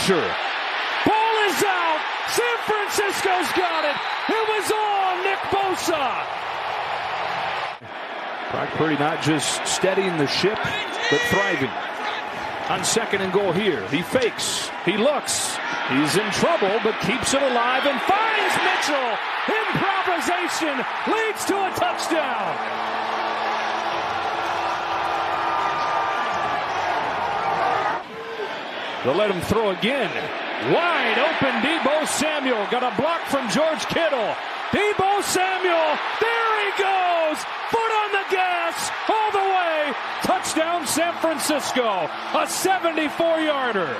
Pressure. Ball is out. San Francisco's got it. It was on Nick Bosa. Brock Purdy not just steadying the ship, but thriving. On second and goal here, he fakes, he looks, he's in trouble, but keeps it alive and finds Mitchell. Improvisation leads to a touchdown. They'll let him throw again. Wide open, Debo Samuel. Got a block from George Kittle. Debo Samuel. There he goes. Foot on the gas. All the way. Touchdown San Francisco. A 74 yarder.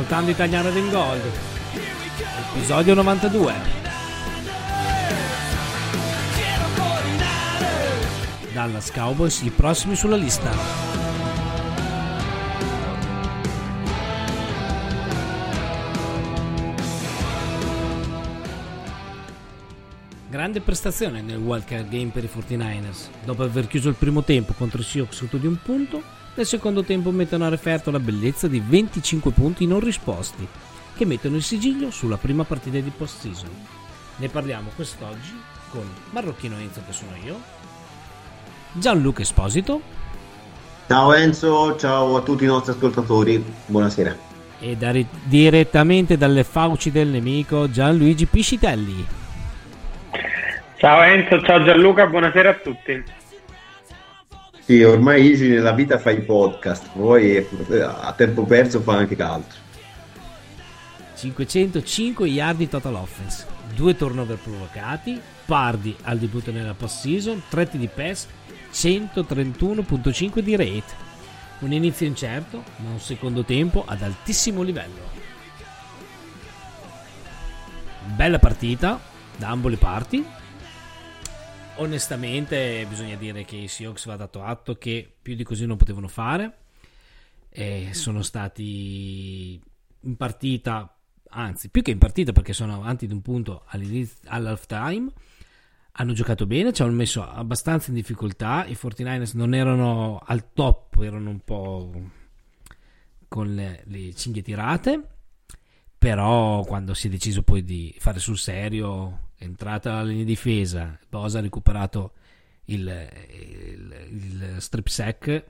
Ascoltando Italiano in Gold, episodio 92. get 'em 49ers. Dallas Cowboys, i prossimi sulla lista. Grande prestazione nel wildcard game per i 49ers. Dopo aver chiuso il primo tempo contro i Seahawks sotto di un punto, nel secondo tempo mettono a referto la bellezza di 25 punti non risposti, che mettono il sigillo sulla prima partita di postseason. Ne parliamo quest'oggi con Marrocchino Enzo che sono io, Gianluca Esposito Ciao Enzo, ciao a tutti i nostri ascoltatori, buonasera. e da ri- direttamente dalle fauci del nemico Gianluigi Piscitelli. Ciao Enzo, ciao Gianluca, buonasera a tutti. Sì, ormai Igi nella vita fa i podcast, poi eh, a tempo perso fa anche altro. 505 yard di total offense, 2 turnover provocati, Pardi al debutto nella postseason, 3 di pass, 131.5 di rate. Un inizio incerto, ma un secondo tempo ad altissimo livello. Bella partita da ambo le parti. Onestamente bisogna dire che i Seahawks va dato atto che più di così non potevano fare. E sono stati in partita, anzi più che in partita perché sono avanti di un punto all'half time. Hanno giocato bene, ci hanno messo abbastanza in difficoltà. I 49ers non erano al top, erano un po' con le, le cinghie tirate. Però quando si è deciso poi di fare sul serio, entrata la linea di difesa, Bosa ha recuperato il, il, il strip sack,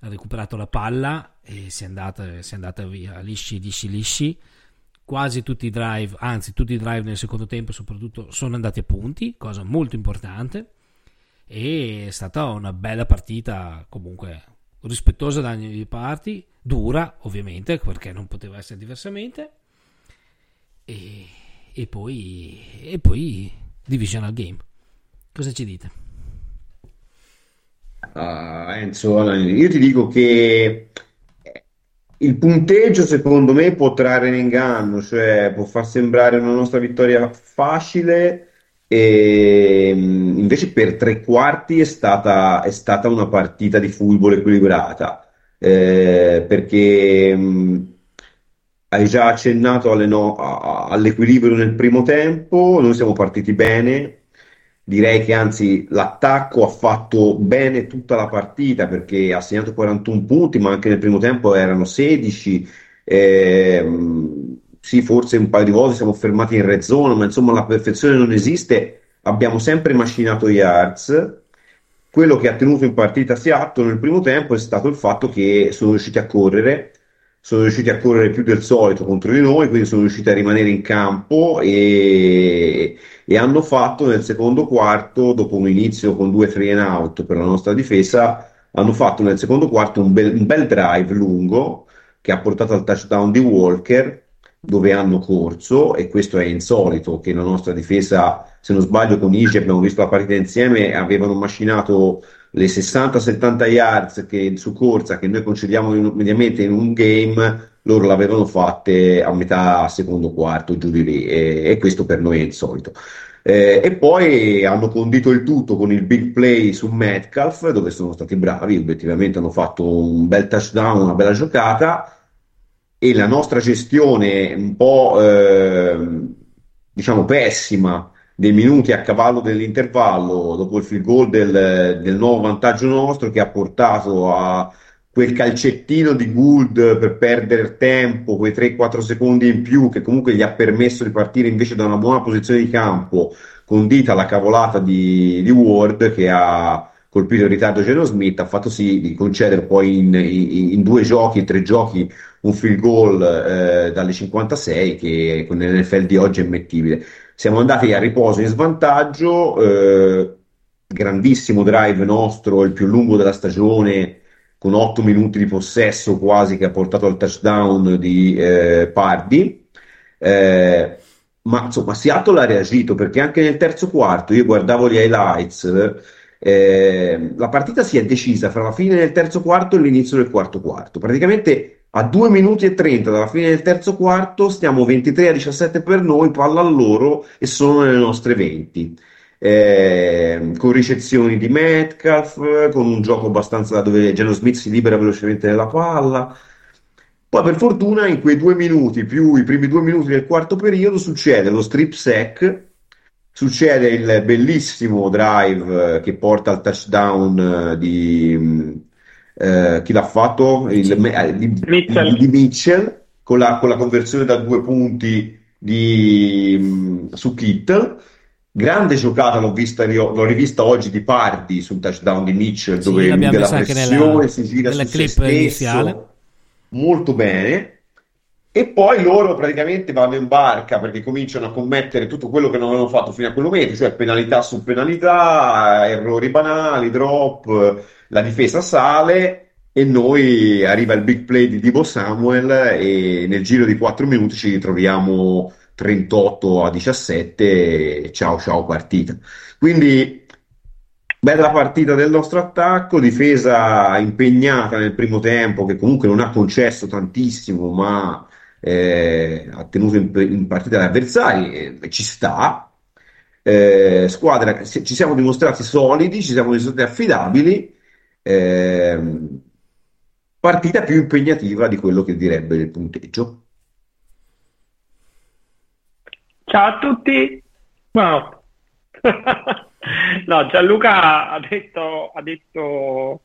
ha recuperato la palla e si è andata, si è andata via lisci, lisci, lisci. Quasi tutti i drive, anzi tutti i drive nel secondo tempo soprattutto sono andati a punti, cosa molto importante. E è stata una bella partita comunque rispettosa da ogni parti, dura ovviamente perché non poteva essere diversamente. E poi, e poi Divisional Game. Cosa ci dite? Ah, Enzo, io ti dico che il punteggio secondo me può trarre in inganno, cioè può far sembrare una nostra vittoria facile e mh, invece per tre quarti è stata, è stata una partita di football equilibrata, eh, perché mh, hai già accennato alle no- a- all'equilibrio nel primo tempo, noi siamo partiti bene. direi che anzi l'attacco ha fatto bene tutta la partita perché ha segnato 41 punti, ma anche nel primo tempo erano 16. Ehm, sì, forse un paio di volte siamo fermati in red zone, ma insomma la perfezione non esiste. Abbiamo sempre macinato yards. Quello che ha tenuto in partita Seattle nel primo tempo è stato il fatto che sono riusciti a correre, sono riusciti a correre più del solito contro di noi, quindi sono riusciti a rimanere in campo e, e hanno fatto nel secondo quarto, dopo un inizio con due three and out per la nostra difesa, hanno fatto nel secondo quarto un bel, un bel drive lungo che ha portato al touchdown di Walker dove hanno corso e questo è insolito che la nostra difesa, se non sbaglio con Ige abbiamo visto la partita insieme, avevano macinato le 60-70 yards che, su corsa che noi concediamo in- mediamente in un game, loro l'avevano fatte a metà secondo quarto, giù di lì, e, e questo per noi è insolito. Eh, e poi hanno condito il tutto con il big play su Metcalf, dove sono stati bravi, obiettivamente hanno fatto un bel touchdown, una bella giocata e la nostra gestione un po' eh, diciamo pessima dei minuti a cavallo dell'intervallo dopo il field goal del, del nuovo vantaggio nostro che ha portato a quel calcettino di Gould per perdere tempo, quei 3-4 secondi in più che comunque gli ha permesso di partire invece da una buona posizione di campo, condita la cavolata di, di Ward che ha colpito in ritardo Geno Smith, ha fatto sì di concedere poi in, in, in due giochi, tre giochi, un field goal eh, dalle 56 che con l'NFL di oggi è immettibile. Siamo andati a riposo in svantaggio, eh, grandissimo drive nostro, il più lungo della stagione, con 8 minuti di possesso quasi che ha portato al touchdown di eh, Pardi. Eh, ma insomma, Seattle ha reagito perché anche nel terzo quarto io guardavo gli highlights. eh, la partita si è decisa fra la fine del terzo quarto e l'inizio del quarto quarto. Praticamente a 2 minuti e 30 dalla fine del terzo quarto stiamo 23 a 17 per noi, palla a loro e sono nelle nostre 20. Eh, con ricezioni di Metcalf, con un gioco abbastanza dove Geno Smith si libera velocemente della palla. Poi per fortuna in quei due minuti più i primi due minuti del quarto periodo succede lo strip sack, succede il bellissimo drive eh, che porta al touchdown eh, di mh, eh, chi l'ha fatto? Il, eh, di, Mitchell. di Mitchell con la, con la conversione da due punti di, mh, su Kittle. Grande giocata, l'ho vista, l'ho rivista oggi di Pardi sul touchdown di Mitchell, Sì, dove lui l'abbiamo della anche nella- pressione si gira nella su se clip stesso, iniziale. molto bene. E poi loro praticamente vanno in barca perché cominciano a commettere tutto quello che non avevano fatto fino a quel momento, cioè penalità su penalità, errori banali, drop, la difesa sale e noi arriva il big play di Divo Samuel e nel giro di 4 minuti ci ritroviamo 38 a 17 e ciao ciao partita. Quindi Bella partita del nostro attacco, difesa impegnata nel primo tempo, che comunque non ha concesso tantissimo, ma eh, ha tenuto in, in partita gli avversari, e ci sta. Eh, squadra, se- ci siamo dimostrati solidi, ci siamo dimostrati affidabili. ehm, partita più impegnativa di quello che direbbe il punteggio. Ciao a tutti. Wow. No, Gianluca ha detto, ha detto,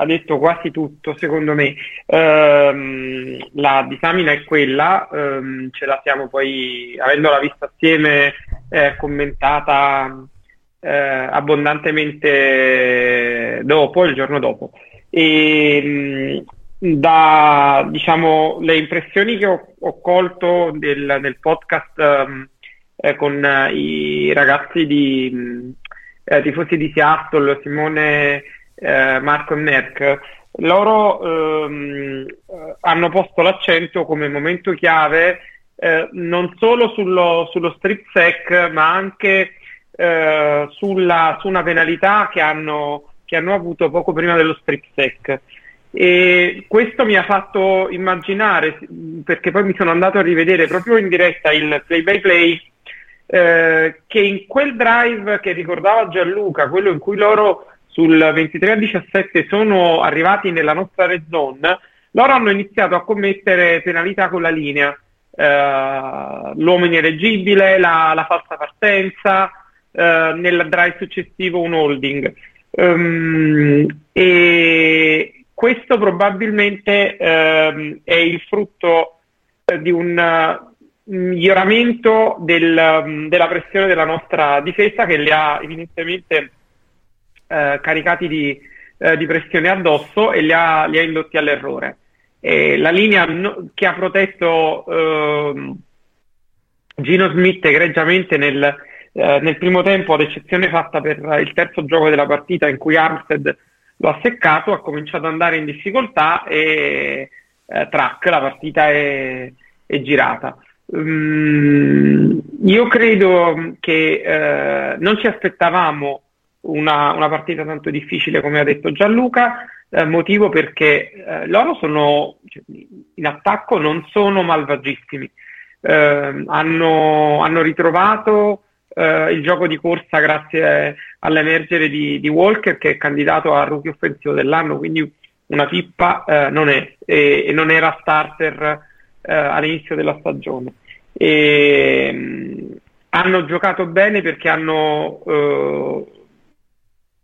ha detto quasi tutto, secondo me. Ehm, la disamina è quella, ehm, ce la siamo poi, avendola vista assieme, eh, commentata eh, abbondantemente dopo, il giorno dopo. E mh, da, diciamo, le impressioni che ho, ho colto del, del podcast ehm, eh, con eh, i ragazzi di mh, eh, tifosi di Seattle, Simone, eh, Marco e Nerk, loro ehm, eh, hanno posto l'accento come momento chiave eh, non solo sullo, sullo strip sack, ma anche eh, sulla, su una penalità che hanno, che hanno avuto poco prima dello strip sack. E questo mi ha fatto immaginare, perché poi mi sono andato a rivedere proprio in diretta il play by play, eh, che in quel drive che ricordava Gianluca, quello in cui loro sul 23 a 17 sono arrivati nella nostra red zone, loro hanno iniziato a commettere penalità con la linea, eh, l'uomo ineleggibile, la, la falsa partenza, eh, nel drive successivo un holding. Um, e questo probabilmente ehm, è il frutto eh, di un uh, miglioramento del, um, della pressione della nostra difesa che li ha evidentemente eh, caricati di, eh, di, pressione addosso e li ha, li ha indotti all'errore. E la linea no, che ha protetto ehm, Gino Smith egregiamente nel, eh, nel primo tempo, ad eccezione fatta per il terzo gioco della partita in cui Armstead lo ha seccato, ha cominciato ad andare in difficoltà e eh, track, la partita è, è girata. Um, io credo che eh, non ci aspettavamo una, una, partita tanto difficile come ha detto Gianluca, eh, motivo perché eh, loro sono cioè, in attacco non sono malvagissimi, eh, hanno, hanno, ritrovato eh, il gioco di corsa grazie all'emergere di, di, Walker che è candidato a rookie offensivo dell'anno, quindi una pippa eh, non è e, e, non era starter eh, all'inizio della stagione. E, mh, hanno giocato bene perché hanno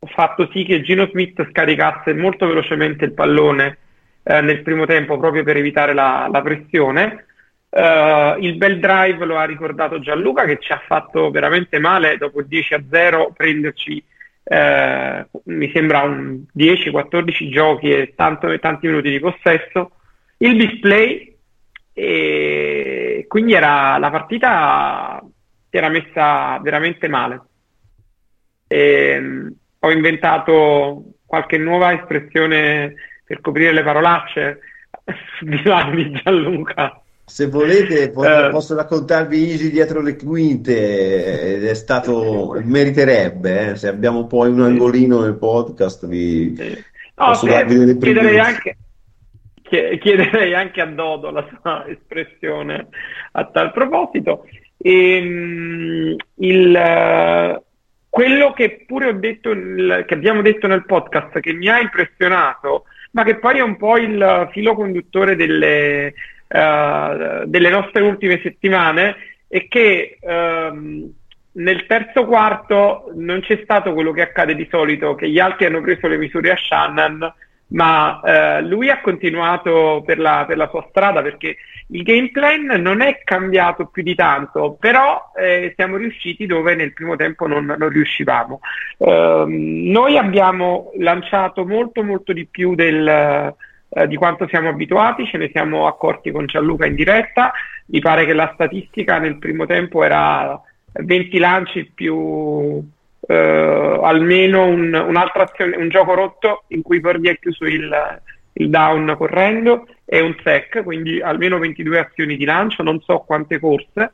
fatto sì che Gino Smith scaricasse molto velocemente il pallone eh, nel primo tempo proprio per evitare la, la pressione. Uh, il bel drive lo ha ricordato Gianluca che ci ha fatto veramente male dopo il 10 a 0 prenderci eh, mi sembra un 10-14 giochi e tanto, tanti minuti di possesso. Il display e quindi era, la partita si era messa veramente male. E, ehm, ho inventato qualche nuova espressione per coprire le parolacce di là di Gianluca. Se volete posso, uh, posso raccontarvi Easy dietro le quinte ed è stato meriterebbe eh? se abbiamo poi un angolino nel podcast vi no, posso darvi delle chiederei anche, chiederei anche a Dodo la sua espressione a tal proposito. E, um, il, quello che pure ho detto, che abbiamo detto nel podcast, che mi ha impressionato, ma che poi è un po' il filo conduttore delle, uh, delle nostre ultime settimane, è che um, nel terzo quarto non c'è stato quello che accade di solito, che gli altri hanno preso le misure a Shannon ma eh, lui ha continuato per la, per la, sua strada perché il game plan non è cambiato più di tanto, però eh, siamo riusciti dove nel primo tempo non, non riuscivamo. Uh, noi abbiamo lanciato molto molto di più del, uh, di quanto siamo abituati, ce ne siamo accorti con Gianluca in diretta, mi pare che la statistica nel primo tempo era 20 lanci più eh, almeno un, un'altra azione, un gioco rotto in cui Purdy ha chiuso il, il down correndo e un sec, quindi almeno 22 azioni di lancio, non so quante corse.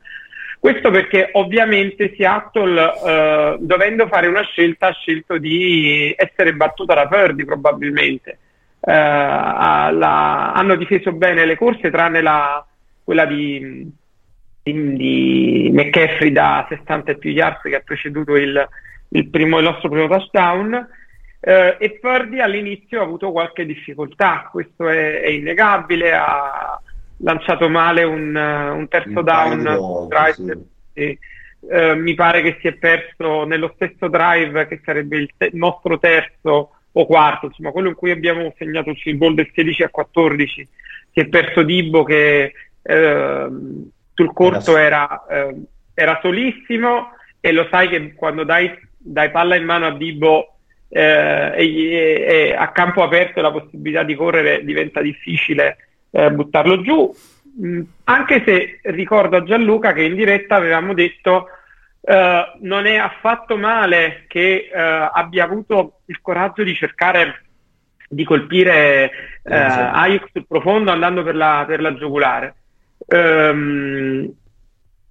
Questo perché ovviamente Seattle, eh, dovendo fare una scelta, ha scelto di essere battuta da Purdy probabilmente. Eh, la, hanno difeso bene le corse, tranne la, quella di, di, di McCaffrey da 60 e più yards che ha preceduto il, il, primo, il nostro primo touchdown. Eh, e Purdy all'inizio ha avuto qualche difficoltà, questo è, è innegabile, ha lanciato male un, un terzo un down, volte, drive, sì. eh, mi pare che si è perso nello stesso drive che sarebbe il te- nostro terzo o quarto, insomma quello in cui abbiamo segnato il gol del 16 a 14, si è perso Dibbo che eh, sul corto era, eh, era solissimo e lo sai che quando dai dai palla in mano a Dibo eh, e, e, a campo aperto la possibilità di correre diventa difficile eh, buttarlo giù. Mm, anche se ricordo a Gianluca che in diretta avevamo detto eh, non è affatto male che eh, abbia avuto il coraggio di cercare di colpire eh, Ajax sul profondo andando per la, per la giugulare. Um,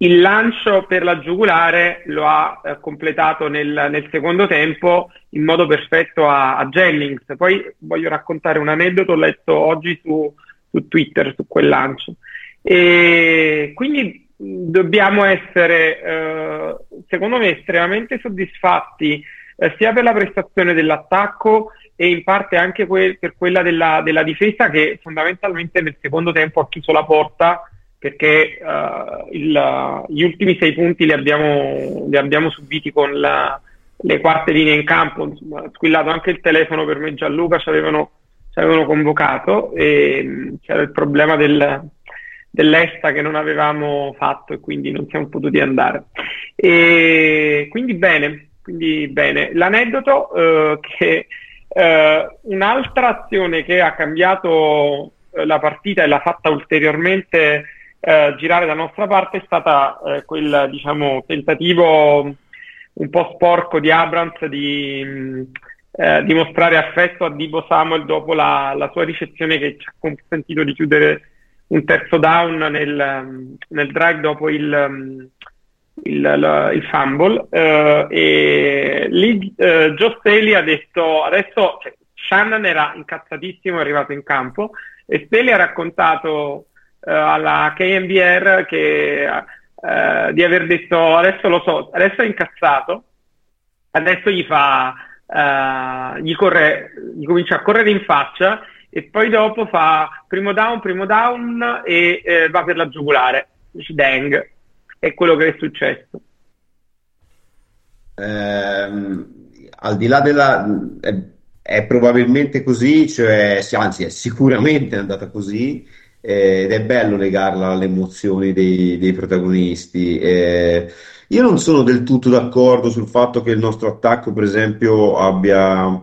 il lancio per la giugulare lo ha eh, completato nel, nel, secondo tempo in modo perfetto a, a, Jennings. Poi voglio raccontare un aneddoto letto oggi su, su Twitter su quel lancio. E quindi dobbiamo essere, eh, secondo me, estremamente soddisfatti eh, sia per la prestazione dell'attacco e in parte anche que- per quella della, della difesa che fondamentalmente nel secondo tempo ha chiuso la porta perché uh, il, gli ultimi sei punti li abbiamo, li abbiamo subiti con la, le quarte linee in campo, insomma, squillato anche il telefono per me Gianluca, ci avevano, ci avevano convocato e mh, c'era il problema del, dell'esta che non avevamo fatto e quindi non siamo potuti andare. E quindi bene, quindi bene. L'aneddoto uh, che uh, un'altra azione che ha cambiato la partita e l'ha fatta ulteriormente eh, girare da nostra parte è stata eh, quel diciamo, tentativo un po' sporco di Abrams di mh, eh, dimostrare affetto a Dibo Samuel dopo la, la, sua ricezione che ci ha consentito di chiudere un terzo down nel, nel drive dopo il, il, il, il fumble. Uh, e lì uh, Joe Staley ha detto adesso cioè, Shannon era incazzatissimo è arrivato in campo e Staley ha raccontato alla KMBR che, uh, di aver detto adesso lo so, adesso è incazzato, adesso gli fa, uh, gli, corre, gli comincia a correre in faccia e poi dopo fa primo down, primo down e eh, va per la giugulare. Dici dang, è quello che è successo. Ehm, al di là della... È, è probabilmente così, cioè, anzi è sicuramente andata così ed è bello legarla alle emozioni dei, dei protagonisti. Eh, io non sono del tutto d'accordo sul fatto che il nostro attacco, per esempio, abbia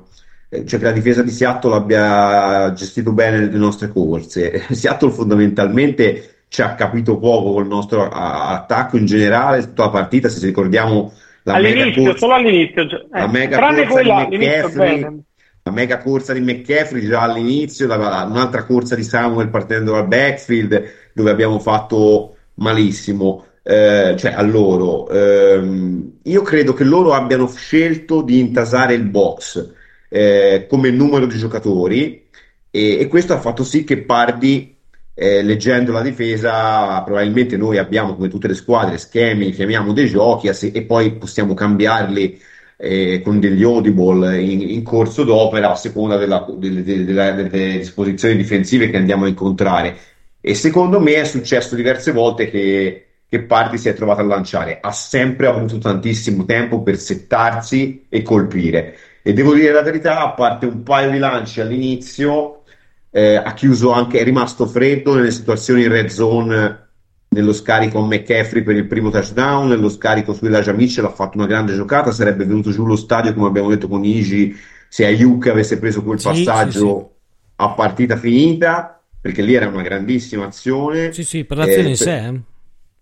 eh, cioè che la difesa di Seattle abbia gestito bene le nostre corse. Seattle fondamentalmente ci ha capito poco col nostro attacco in generale, tutta la partita, se ricordiamo la all'inizio, mega corsa, solo all'inizio, eh, la mega corsa quella di McCaffrey. La mega corsa di McCaffrey già all'inizio, la- un'altra corsa di Samuel partendo dal backfield dove abbiamo fatto malissimo, eh, cioè a loro. Ehm, io credo che loro abbiano scelto di intasare il box eh, come numero di giocatori e, e questo ha fatto sì che Pardi, eh, leggendo la difesa, probabilmente noi abbiamo come tutte le squadre schemi, chiamiamo dei giochi e poi possiamo cambiarli eh, con degli audible in, in corso d'opera a seconda della- delle, delle- delle disposizioni difensive che andiamo a incontrare. E secondo me è successo diverse volte che, che Pardi si è trovato a lanciare. Ha sempre avuto tantissimo tempo per settarsi e colpire. E devo dire la verità, a parte un paio di lanci all'inizio, eh, ha chiuso anche, è rimasto freddo nelle situazioni in red zone, nello scarico a McCaffrey per il primo touchdown, nello scarico su Elijah Mitchell ha fatto una grande giocata, sarebbe venuto giù lo stadio, come abbiamo detto con Igi, se Ayuk avesse preso quel Sì, passaggio a partita finita, perché lì era una grandissima azione. Sì, sì, per l'azione Eh, in sé. eh.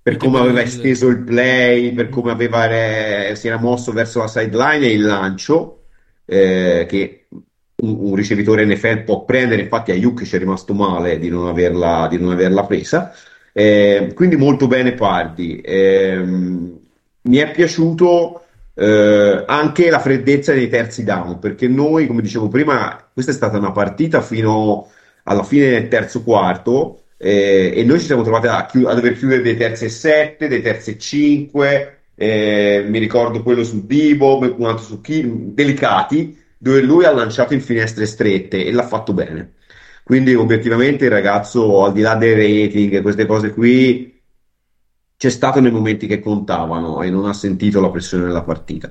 per come aveva esteso il play, per come aveva, eh, si era mosso verso la sideline e il lancio, eh, che un, un ricevitore NFL può prendere, infatti Ayuk ci è rimasto male di non averla, di non averla presa. Eh, quindi molto bene Pardi. Ehm, mi è piaciuto eh, anche la freddezza dei terzi down, perché noi, come dicevo prima, questa è stata una partita fino alla fine del terzo quarto eh, e noi ci siamo trovati a, a dover chiudere dei terzi e sette, dei terzi e cinque, eh, mi ricordo quello su Dibo, un altro su Kim, delicati, dove lui ha lanciato in finestre strette e l'ha fatto bene. Quindi obiettivamente il ragazzo, al di là dei rating, queste cose qui, c'è stato nei momenti che contavano e non ha sentito la pressione della partita.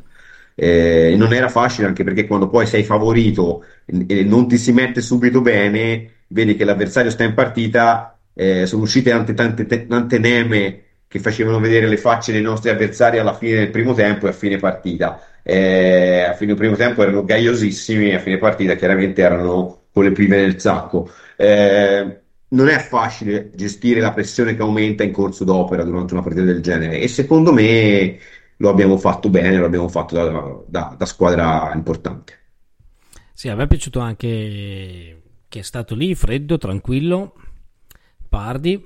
Eh, non era facile anche perché quando poi sei favorito e non ti si mette subito bene, vedi che l'avversario sta in partita, eh, sono uscite tante, tante, tante neme che facevano vedere le facce dei nostri avversari alla fine del primo tempo e a fine partita. Eh, a fine primo tempo erano gaiosissimi, a fine partita chiaramente erano con le prive nel sacco. Eh, non è facile gestire la pressione che aumenta in corso d'opera durante una partita del genere e secondo me lo abbiamo fatto bene, lo abbiamo fatto da, da- da squadra importante. Sì, a me è piaciuto anche che è stato lì freddo, tranquillo, Pardi,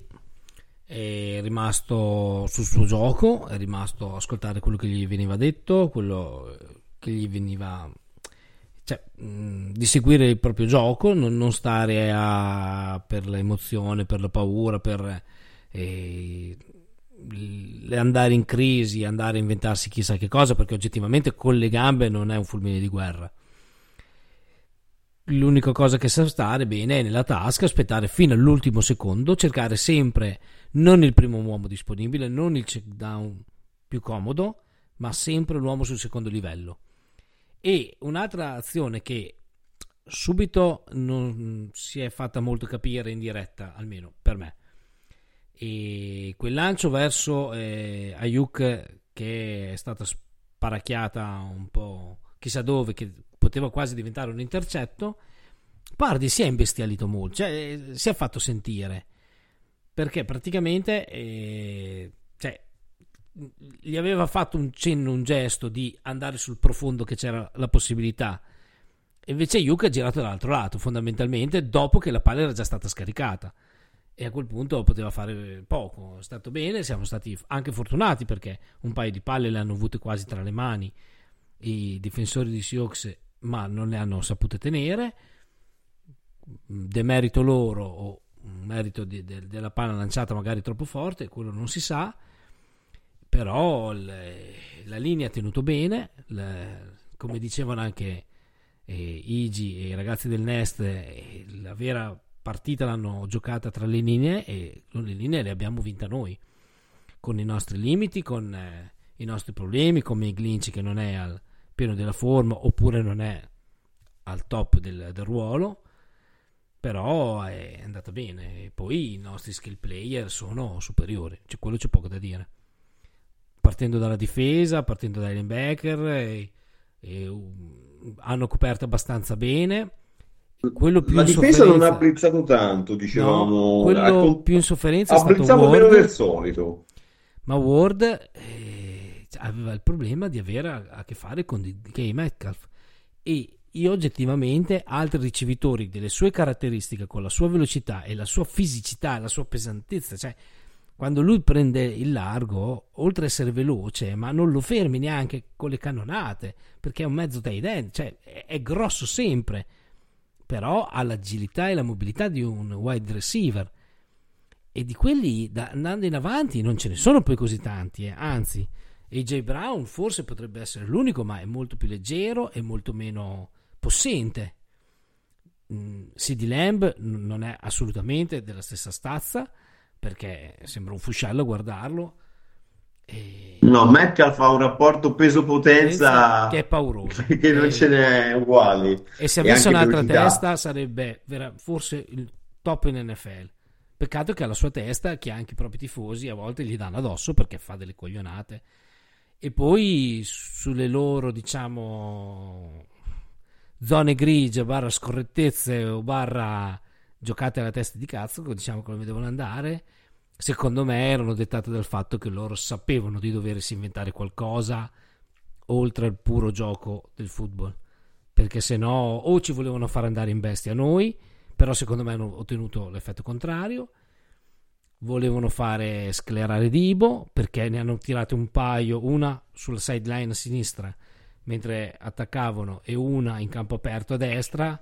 è rimasto sul suo gioco, è rimasto a ascoltare quello che gli veniva detto, quello che gli veniva cioè, mh, di seguire il proprio gioco, non, non stare a, per l'emozione, per la paura, per eh, andare in crisi, andare a inventarsi chissà che cosa, perché oggettivamente con le gambe non è un fulmine di guerra. l'unica cosa che sa stare bene è nella tasca, aspettare fino all'ultimo secondo, cercare sempre non il primo uomo disponibile, non il check down più comodo, ma sempre l'uomo sul secondo livello. E un'altra azione che subito non si è fatta molto capire in diretta, almeno per me. E quel lancio verso eh, Ayuk che è stata sparacchiata un po' chissà dove, che poteva quasi diventare un intercetto, Pardi si è imbestialito molto, cioè si è fatto sentire perché praticamente eh, cioè, gli aveva fatto un cenno, un gesto di andare sul profondo che c'era la possibilità. Invece Yuka è girato dall'altro lato, fondamentalmente, dopo che la palla era già stata scaricata. E a quel punto poteva fare poco. È stato bene, siamo stati anche fortunati perché un paio di palle le hanno avute quasi tra le mani i difensori di Sioux, ma non le hanno sapute tenere. Demerito loro o merito di, de, della palla lanciata magari troppo forte, quello non si sa però le, la linea ha tenuto bene, le, come dicevano anche eh, Igi e i ragazzi del Nest, eh, la vera partita l'hanno giocata tra le linee e le linee le abbiamo vinta noi, con i nostri limiti, con eh, i nostri problemi, come Glinci che non è al pieno della forma oppure non è al top del, del ruolo, però è andata bene. Poi i nostri skill player sono superiori, cioè quello c'è poco da dire partendo dalla difesa, partendo dai linebacker, e, e, uh, hanno coperto abbastanza bene. Quello più la difesa non ha blizzato tanto, dicevamo. No, quello ha, più in sofferenza è ha stato blizzato Ward, meno del solito. Ma Ward eh, aveva il problema di avere a, a che fare con DK Metcalf e io oggettivamente altri ricevitori delle sue caratteristiche con la sua velocità e la sua fisicità, la sua pesantezza, cioè quando lui prende il largo, oltre ad essere veloce, ma non lo fermi neanche con le cannonate, perché è un mezzo end, cioè è grosso sempre, però ha l'agilità e la mobilità di un wide receiver. E di quelli da, andando in avanti non ce ne sono poi così tanti, eh. anzi, AJ Brown forse potrebbe essere l'unico, ma è molto più leggero e molto meno possente. Mm, CD Lamb non è assolutamente della stessa stazza perché sembra un fuscello guardarlo. E... No, Metcalf ha un rapporto peso-potenza che è pauroso, che non e... ce n'è uguali. E se avesse un'altra velocità. testa sarebbe vera... forse il top in NFL. Peccato che alla sua testa, che anche i propri tifosi a volte gli danno addosso perché fa delle coglionate. E poi sulle loro, diciamo, zone grigie, barra scorrettezze o barra giocate alla testa di cazzo, diciamo come devono andare, secondo me erano dettate dal fatto che loro sapevano di doversi inventare qualcosa oltre al puro gioco del football. Perché se no o ci volevano far andare in bestia noi, però secondo me hanno ottenuto l'effetto contrario. Volevano fare sclerare Dibo perché ne hanno tirate un paio, una sulla sideline a sinistra mentre attaccavano e una in campo aperto a destra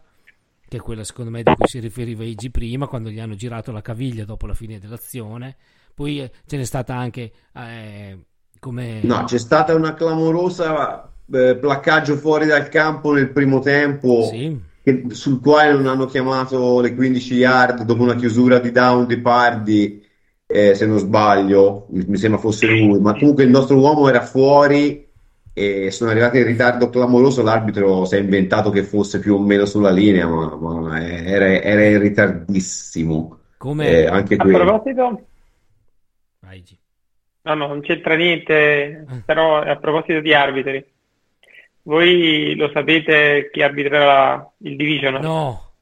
che è quella secondo me di cui si riferiva Igi prima, quando gli hanno girato la caviglia dopo la fine dell'azione. Poi eh, ce n'è stata anche eh, come... No, c'è stata una clamorosa eh, placcaggio fuori dal campo nel primo tempo. Sì. Che, sul quale non hanno chiamato le 15 yard dopo una chiusura di down di Pardi, eh, se non sbaglio, mi, mi sembra fosse lui, ma comunque il nostro uomo era fuori e sono arrivati in ritardo clamoroso. L'arbitro si è inventato che fosse più o meno sulla linea, ma, ma era, era, in ritardissimo. Come eh, anche a qui. proposito, Vai, G. no, no, non c'entra niente, però a proposito di arbitri, voi lo sapete chi arbitrerà il division? No,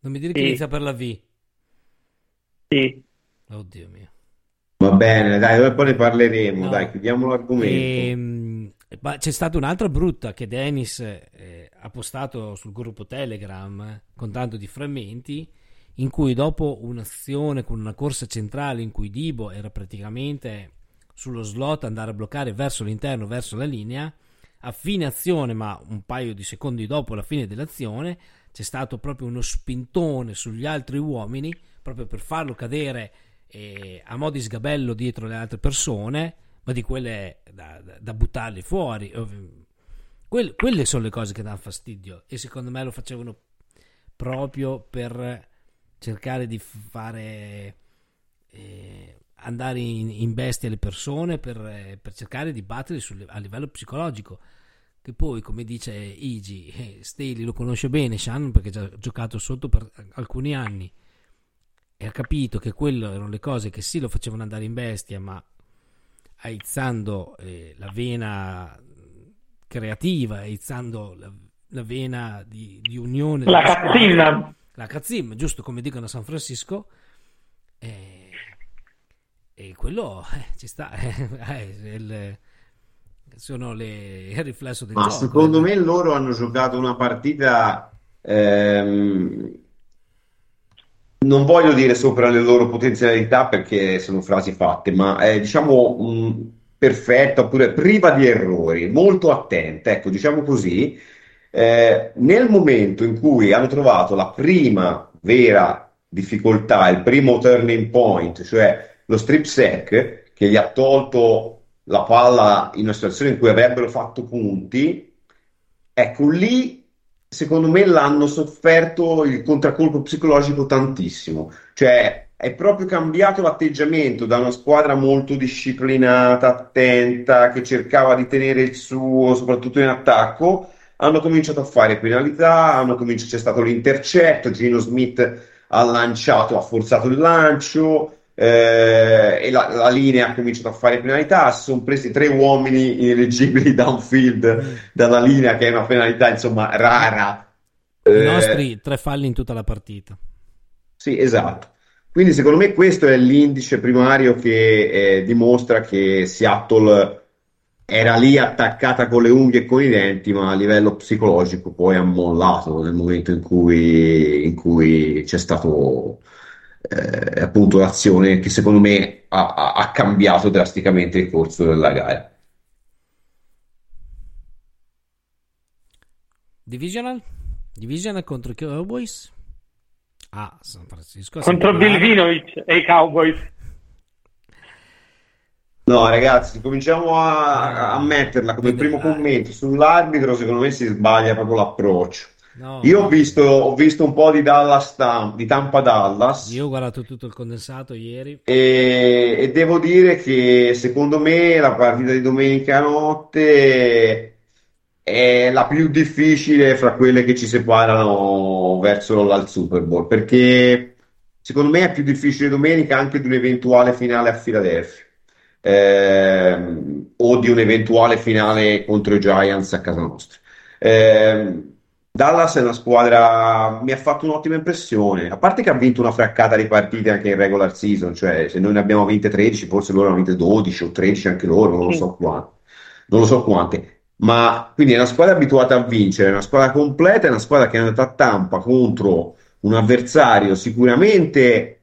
non mi dire che Sì. inizia per la V. Sì. Oddio mio. Va bene, dai, poi ne parleremo. No. Dai, chiudiamo l'argomento. Ehm, ma c'è stata un'altra brutta che Dennis eh, ha postato sul gruppo Telegram eh, con tanto di frammenti in cui dopo un'azione con una corsa centrale in cui Dibo era praticamente sullo slot andare a bloccare verso l'interno, verso la linea, a fine azione, ma un paio di secondi dopo la fine dell'azione, c'è stato proprio uno spintone sugli altri uomini proprio per farlo cadere eh, a mo' di sgabello dietro le altre persone, ma di quelle da, da- da buttarli fuori. Ov- Quelle, quelle sono le cose che danno fastidio e secondo me lo facevano proprio per cercare di fare eh, andare in, in, bestia le persone per, eh, per cercare di battere sul, a livello psicologico che poi come dice Igi eh, Staley lo conosce bene Shannon perché ha giocato sotto per alcuni anni e ha capito che quelle erano le cose che sì lo facevano andare in bestia ma aizzando eh, la vena creativa, aizzando la, la vena di, di, unione. La cazzina. La cazzina, giusto come dicono a San Francisco. E, e quello eh, ci sta. Eh, il, sono le, il riflesso del Ma gioco. secondo me loro hanno giocato una partita... Ehm, non voglio dire sopra le loro potenzialità perché sono frasi fatte, ma è diciamo mh, perfetta oppure priva di errori, molto attenta, ecco, diciamo così. Eh, nel momento in cui hanno trovato la prima vera difficoltà, il primo turning point, cioè lo strip sack che gli ha tolto la palla in una situazione in cui avrebbero fatto punti, ecco lì secondo me l'hanno sofferto il contraccolpo psicologico tantissimo, cioè è proprio cambiato l'atteggiamento da una squadra molto disciplinata, attenta, che cercava di tenere il suo, soprattutto in attacco, hanno cominciato a fare penalità, hanno cominciato, c'è stato l'intercetto, Gino Smith ha lanciato, ha forzato il lancio, eh, e la, la, linea ha cominciato a fare penalità, sono presi tre uomini ineleggibili downfield dalla linea che è una penalità insomma rara. I eh, nostri tre falli in tutta la partita. Sì, esatto. Quindi secondo me questo è l'indice primario che eh, dimostra che Seattle era lì attaccata con le unghie e con i denti, ma a livello psicologico poi ha mollato nel momento in cui, in cui c'è stato eh, appunto l'azione che secondo me ha, ha, cambiato drasticamente il corso della gara. Divisional? Divisional contro i Cowboys? Ah, San Francisco. Contro Bilvinovic e i Cowboys. No, ragazzi, cominciamo a, a metterla come primo commento sull'arbitro. Secondo me si sbaglia proprio l'approccio. No, Io ho visto, ho visto, un po' di Dallas di Tampa Dallas. Io ho guardato tutto il condensato ieri. E, e, devo dire che secondo me la partita di domenica notte è la più difficile fra quelle che ci separano verso il Super Bowl. Perché secondo me è più difficile domenica anche di un'eventuale finale a Philadelphia. Ehm, o di un'eventuale finale contro i Giants a casa nostra. Ehm, Dallas è una squadra, mi ha fatto un'ottima impressione, a parte che ha vinto una fraccata di partite anche in regular season, cioè se noi ne abbiamo vinte 13, forse loro hanno vinte 12 o 13 anche loro, non lo so quante, non lo so quante. Ma quindi è una squadra abituata a vincere, è una squadra completa, è una squadra che è andata a Tampa contro un avversario sicuramente,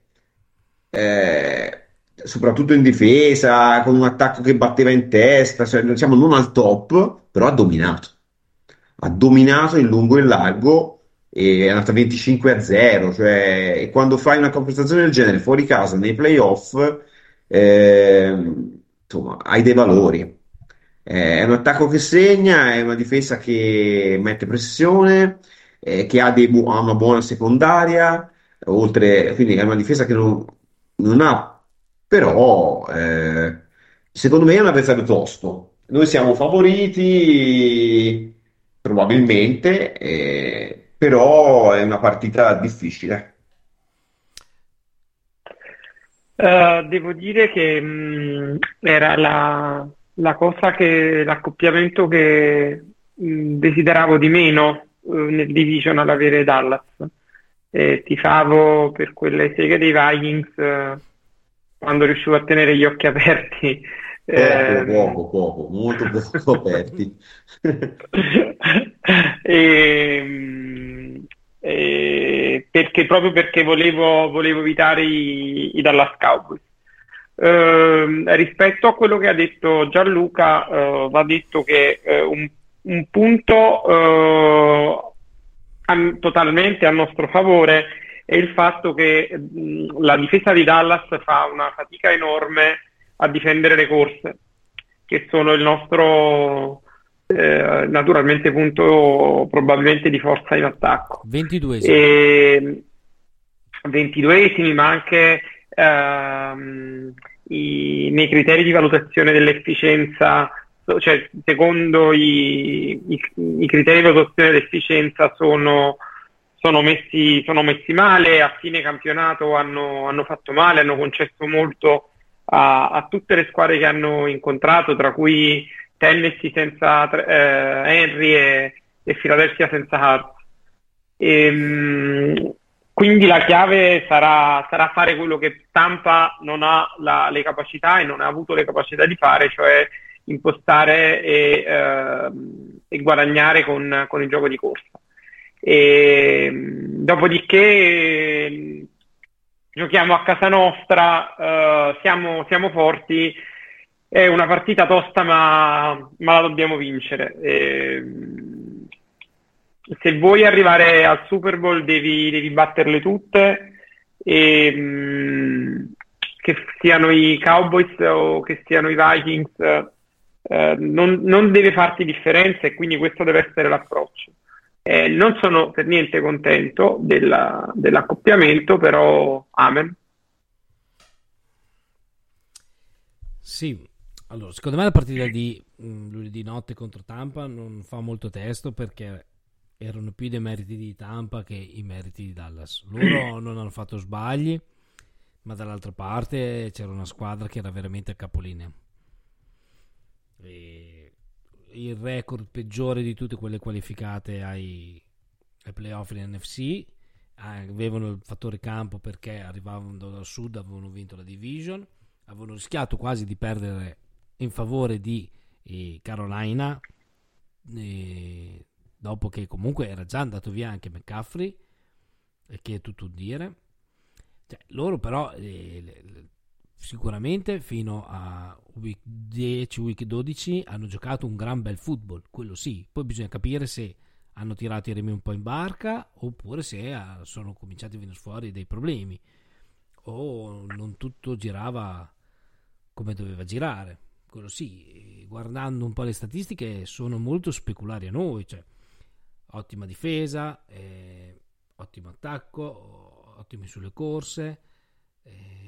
eh, soprattutto in difesa, con un attacco che batteva in testa, cioè, diciamo non al top, però ha dominato ha dominato in lungo e in largo e è andata 25 a 0 cioè, e quando fai una compensazione del genere fuori casa nei playoff eh, insomma hai dei valori. Eh, è un attacco che segna è una difesa che mette pressione eh, che ha, bu- ha, una buona secondaria oltre quindi è una difesa che non, non ha però eh, secondo me è un avversario tosto. Noi siamo favoriti probabilmente, eh, però è una partita difficile. Uh, devo dire che mh, mm, era la, la, cosa che l'accoppiamento che mh, mm, desideravo di meno uh, nel division ad avere Dallas. E tifavo per quelle seghe dei Vikings uh, quando riuscivo a tenere gli occhi aperti Poco, eh, poco, poco, molto poco aperti. e, e perché, proprio perché volevo, volevo evitare i, i Dallas Cowboys. Uh, rispetto a quello che ha detto Gianluca, uh, va detto che uh, un, un, punto a, totalmente a nostro favore è il fatto che mh, la difesa di Dallas fa una fatica enorme a difendere le corse, che sono il nostro, eh, naturalmente punto probabilmente di forza in attacco. 22 E 22esimi, ma anche ehm, i- nei criteri di valutazione dell'efficienza, cioè secondo i, i- i criteri di valutazione dell'efficienza sono, sono messi, sono messi male, a fine campionato hanno, hanno fatto male, hanno concesso molto a, a tutte le squadre che hanno incontrato, tra cui Tennessee senza eh, Henry e, e Philadelphia senza Hart. Ehm, quindi la chiave sarà, sarà fare quello che Tampa non ha la- le capacità e non ha avuto le capacità di fare, cioè impostare e, ehm, e guadagnare con, con il gioco di corsa. E, dopodiché ehm, giochiamo a casa nostra, eh, siamo, siamo forti, è una partita tosta ma, ma la dobbiamo vincere. Ehm, se vuoi arrivare al Super Bowl devi, devi batterle tutte, e, mm, che siano i Cowboys o che siano i Vikings, eh, non, non deve farti differenza e quindi questo deve essere l'approccio. Eh, non sono per niente contento della- dell'accoppiamento, però amen. Sì, allora, secondo me la partita di mm, lunedì notte contro Tampa non fa molto testo perché erano più dei meriti di Tampa che i meriti di Dallas. Loro non hanno fatto sbagli, ma dall'altra parte c'era una squadra che era veramente a capolinea. E il record peggiore di tutte quelle qualificate ai, ai playoff in NFC avevano il fattore campo perché arrivavano dal sud, avevano vinto la division, avevano rischiato quasi di perdere in favore di eh, Carolina eh, dopo che comunque era già andato via anche McCaffrey e che è tutto dire. Cioè, loro però eh, sicuramente fino a week 10 week 12 hanno giocato un gran bel football quello sì poi bisogna capire se hanno tirato i remi un po' in barca oppure se ah, sono cominciati a venire fuori dei problemi o non tutto girava come doveva girare. Quello sì, guardando un po' le statistiche sono molto speculari a noi, cioè ottima difesa, eh, ottimo attacco, ottimi sulle corse, eh,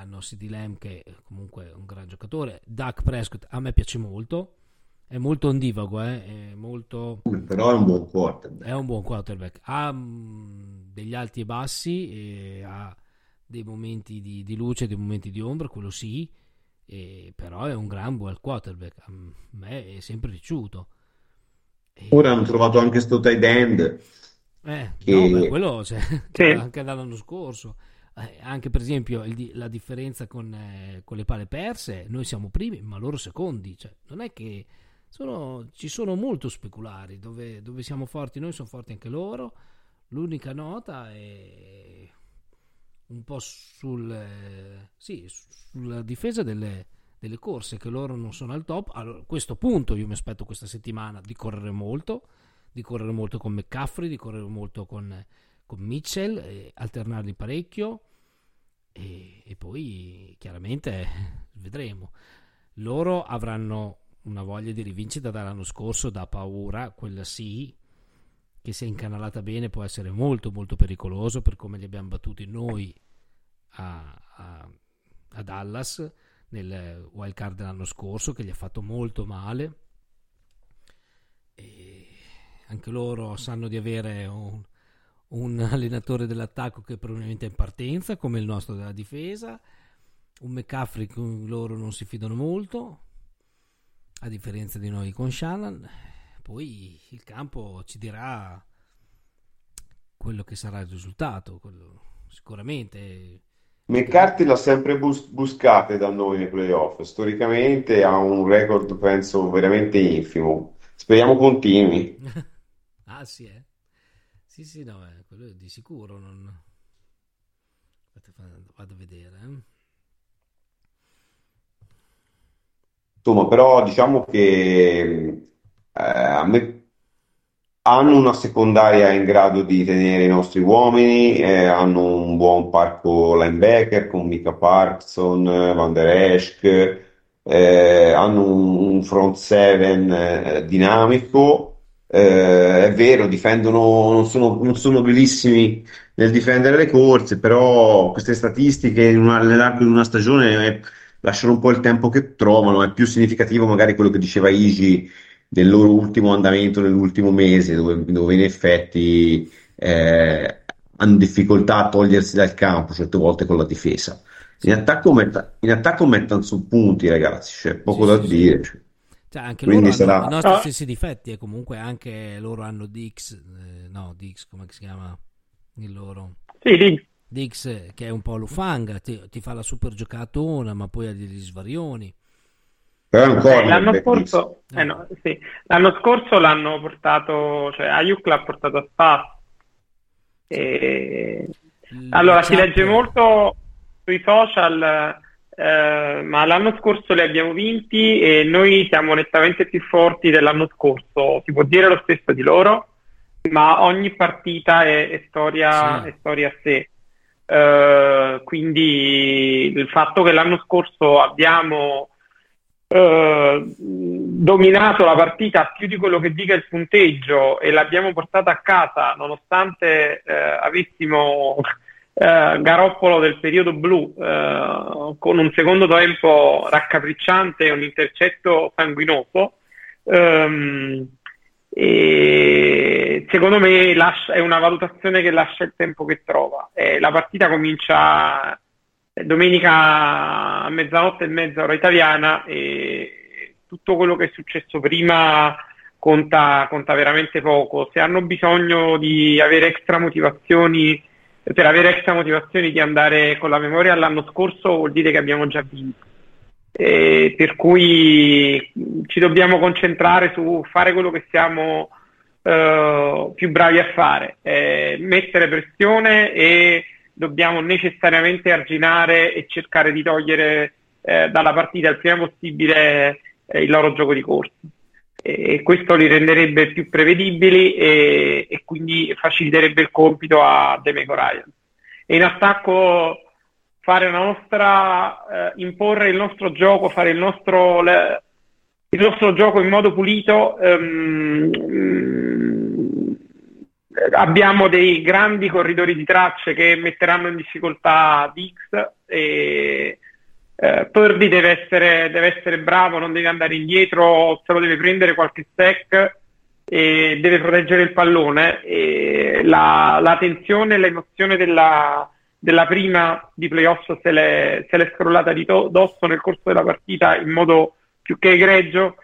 hanno CD Lamb che è comunque un gran giocatore, Dak Prescott a me piace molto, è molto ondivago, eh, è molto Però è un buon quarterback. è un buon quarterback, ha mm, degli alti e bassi, e ha dei momenti di, di luce dei momenti di ombra, quello sì, e- però è un gran buon quarterback, a me è sempre piaciuto. E- Ora hanno trovato anche sto tight end. eh, che- no, beh, quello c'è, c'è Sì. anche dall'anno scorso. Eh, anche per esempio il la differenza con, eh, con le pale perse, noi siamo primi, ma loro secondi. Cioè, non è che sono, ci sono molto speculari dove, dove siamo forti noi, sono forti anche loro. L'unica nota è un po' sul, eh, sì, sulla difesa delle, delle corse che loro non sono al top. Allora, a questo punto io mi aspetto questa settimana di correre molto, di correre molto con McCaffrey, di correre molto con, con Mitchell, e alternarli parecchio e, e poi chiaramente vedremo. Loro avranno una voglia di rivincita dall'anno scorso da paura, quella sì, che se incanalata bene può essere molto molto pericoloso per come li abbiamo battuti noi a, a- a Dallas nel wild card dell'anno scorso che gli ha fatto molto male e anche loro sanno di avere un, un allenatore dell'attacco che probabilmente è in partenza come il nostro della difesa un McCaffrey con loro non si fidano molto a differenza di noi con Shannon poi il campo ci dirà quello che sarà il risultato sicuramente McCarthy l'ha sempre bus- buscate da noi nei playoff. Storicamente ha un record, penso, veramente infimo. Speriamo continui. ah sì eh sì sì no eh, quello di sicuro non vado a vedere eh. Insomma, però diciamo che eh, me hanno una secondaria in grado di tenere i nostri uomini, eh, hanno un buon parco linebacker con Mika Parkson, Van Der Esch, eh, hanno un, un front seven eh, dinamico. Eh, è vero, difendono, non sono, non sono bellissimi nel difendere le corse, però queste statistiche una- nell'arco di una stagione eh, lasciano un po' il tempo che trovano. È più significativo magari quello che diceva Igi del loro ultimo andamento nell'ultimo mese, dove, dove in effetti eh, hanno difficoltà a togliersi dal campo certe volte con la difesa. In attacco, metta- in attacco mettono su punti, ragazzi, c'è poco Sì, da sì, sì. dire. cioè. Cioè, anche Quindi loro hanno sarà- i nostri Ah. stessi difetti e comunque anche loro hanno Dix, eh, no, Dix, come si chiama il loro? Sì. Dix eh, che è un po' lufanga, ti, ti fa la super giocatona, ma poi ha degli svarioni. Però è un Eh, l'anno Dix. scorso, eh no, sì. L'anno scorso l'hanno portato, cioè Ayuk l'ha portato a spasso. E... Allora, si legge molto sui social, eh, ma l'anno scorso li abbiamo vinti e noi siamo nettamente più forti dell'anno scorso. Si può dire lo stesso di loro, ma ogni partita è, è storia, Sì. è storia a sé. Eh, quindi il fatto che l'anno scorso abbiamo eh, dominato la partita più di quello che dica il punteggio e l'abbiamo portata a casa nonostante eh, avessimo eh, Garoppolo del periodo blu eh, con un secondo tempo raccapricciante e un intercetto sanguinoso. Ehm, e secondo me lascia- è una valutazione che lascia il tempo che trova. Eh, la partita comincia eh, domenica a mezzanotte e mezza ora italiana e tutto quello che è successo prima conta, conta veramente poco. Se hanno bisogno di avere extra motivazioni, per avere extra motivazioni di andare con la memoria all'anno scorso, vuol dire che abbiamo già vinto. Eh, per cui ci dobbiamo concentrare su fare quello che siamo eh, più bravi a fare, eh, mettere pressione e dobbiamo necessariamente arginare e cercare di togliere eh, dalla partita il prima possibile eh, il loro gioco di corsa. E questo li renderebbe più prevedibili e, e quindi faciliterebbe il compito a Demeco Ryan. E in attacco fare una nostra, eh, imporre il nostro gioco, fare il nostro, le- il nostro gioco in modo pulito. ehm, mm, abbiamo dei grandi corridori di tracce che metteranno in difficoltà Dix e eh, Purdy deve essere, deve essere bravo, non deve andare indietro, se lo deve prendere qualche stack e deve proteggere il pallone. E la, la tensione e l'emozione della, della prima di playoff se l'è, se l'è scrollata di dosso nel corso della partita in modo più che egregio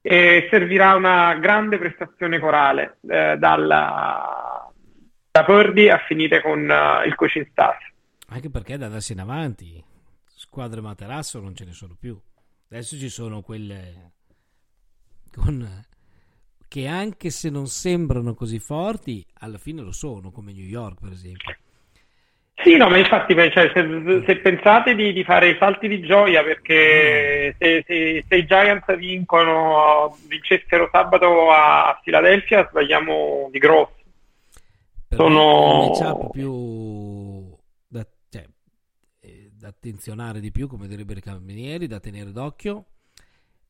e servirà una grande prestazione corale eh, dalla, da Purdy a finire con eh, il coaching staff. Anche perché da adesso in avanti squadre materasso non ce ne sono più. Adesso ci sono quelle con che anche se non sembrano così forti, alla fine lo sono, come New York, per esempio. Sì, no, ma infatti cioè, se, se pensate di, di fare i salti di gioia perché se, se- se i Giants vincono, vincessero sabato a, Filadelfia, sbagliamo di grosso. Sono- il matchup più da, cioè, eh, da attenzionare di più, come direbbero i camerieri, da tenere d'occhio.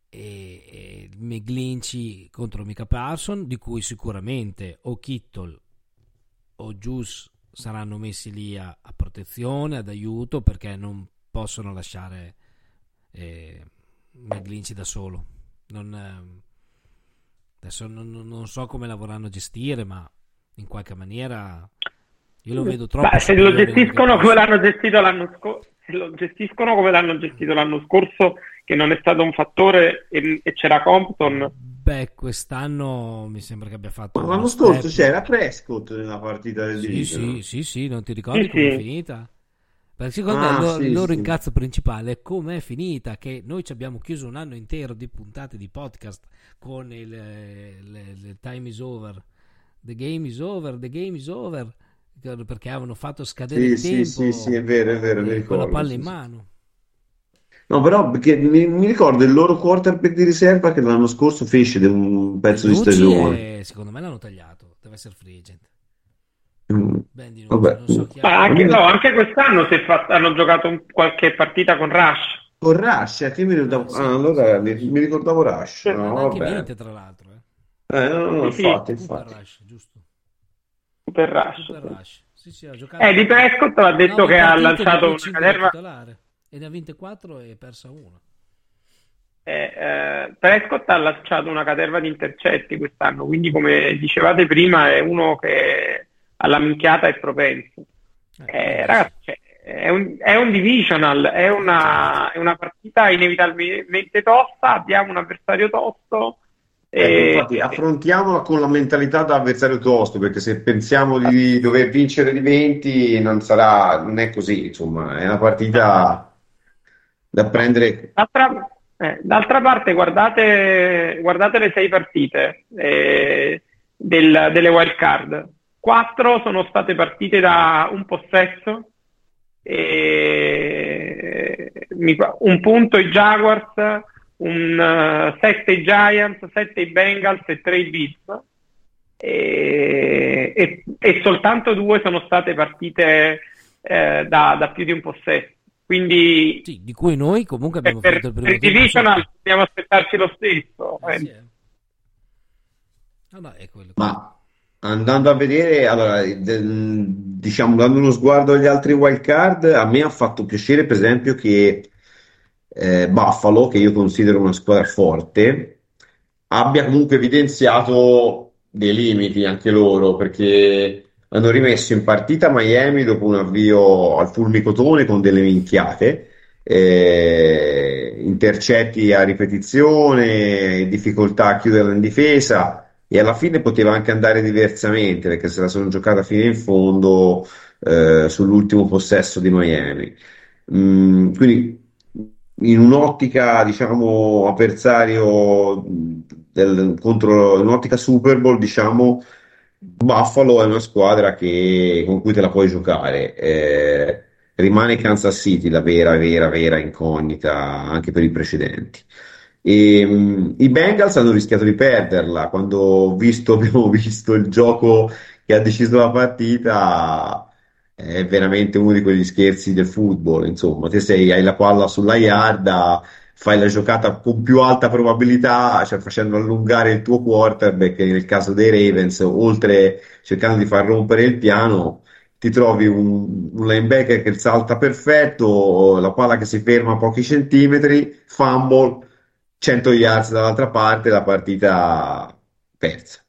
E, e McGlinchey contro Mika Parson, di cui sicuramente o Kittle o Juice saranno messi lì a, a protezione, ad aiuto, perché non possono lasciare eh, McGlinchey da solo. Non, ehm, adesso non, non- so come la vorranno gestire, ma in qualche maniera io lo vedo troppo. Beh, se lo gestiscono come l'hanno gestito l'anno scorso, lo gestiscono come l'hanno gestito l'anno scorso, che non è stato un fattore e, e c'era Compton, Beh, quest'anno mi sembra che abbia fatto. Ma l'anno scorso step. c'era Prescott nella partita del Sì, division. sì, sì, sì, non ti ricordi Sì, come è sì. finita? Perché secondo Ah, me il loro, sì, il loro sì. incazzo principale è come è finita, che noi ci abbiamo chiuso un anno intero di puntate di podcast con il, eh, il- il time is over, the game is over, the game is over, perché avevano fatto scadere Sì, il sì, tempo sì, sì, è vero, è vero, mi eh, con la ricordo, palla sì, in sì. mano. No, però perché mi, mi ricordo il loro quarterback di riserva che l'anno scorso fece un pezzo di stagione. è- secondo me l'hanno tagliato, deve essere free agent. Mm. Ben di Nucci, Vabbè. non so chi ma ha- anche, no, anche quest'anno si è fatto- hanno giocato un- qualche partita con Rush. Con Rush, eh, che mi ricordavo... Sì, ah, allora mi, mi ricordavo Rush. Sì. No, anche vabbè. Mente, tra l'altro. Eh. Eh, no, no, Sì, infatti, infatti. Rush, giusto? Super Rush. Sì. Rush. Sì, sì, Eh, di Prescott ha detto nove che ha lanciato una da caterva. titolare. E ne ha vinte 4 e persa una. Eh, eh, Prescott ha lanciato una caterva di intercetti quest'anno, quindi come dicevate prima è uno che alla minchiata è propenso. Eh, ragazzi, cioè, è un, è un divisional, è una, è una partita inevitabilmente tosta, abbiamo un avversario tosto. Ecco, e- infatti, affrontiamola con la mentalità da avversario tosto, perché se pensiamo di dover vincere di 20 non sarà, non è così, insomma, è una partita da prendere. D'altra, eh, d'altra parte, guardate, guardate le sei partite eh, del- delle wild card. Quattro sono state partite da un possesso, e un punto i Jaguars, un, eh, sette i Giants, sette i Bengals e tre i Bills. E, e- e soltanto due sono state partite eh, da, da più di un possesso. Quindi Sì, di cui noi comunque abbiamo per, fatto il primo per divisional dobbiamo aspettarci lo stesso. Eh, Eh, sì, eh. È quello. Ma andando a vedere, allora, diciamo, dando uno sguardo agli altri wild card, a me ha fatto piacere, per esempio, che eh, Buffalo, che io considero una squadra forte, abbia comunque evidenziato dei limiti anche loro, perché hanno rimesso in partita Miami dopo un avvio al fulmicotone con delle minchiate, eh, intercetti a ripetizione, difficoltà a chiudere in difesa. E alla fine poteva anche andare diversamente perché se la sono giocata fino in fondo eh, sull'ultimo possesso di Miami. Mm, quindi in un'ottica, diciamo, avversario del- contro un'ottica Super Bowl, diciamo, Buffalo è una squadra che- con cui te la puoi giocare. Eh, rimane Kansas City la vera, vera, vera incognita anche per i precedenti. E, mh, i Bengals hanno rischiato di perderla quando visto, abbiamo visto il gioco che ha deciso la partita. È veramente uno di quegli scherzi del football. Insomma, te sei, hai la palla sulla yarda, fai la giocata con più alta probabilità, cioè facendo allungare il tuo quarterback, nel caso dei Ravens, oltre cercando di far rompere il piano ti trovi un, un linebacker che salta perfetto, la palla che si ferma a pochi centimetri, fumble, 100 yards dall'altra parte, la partita persa.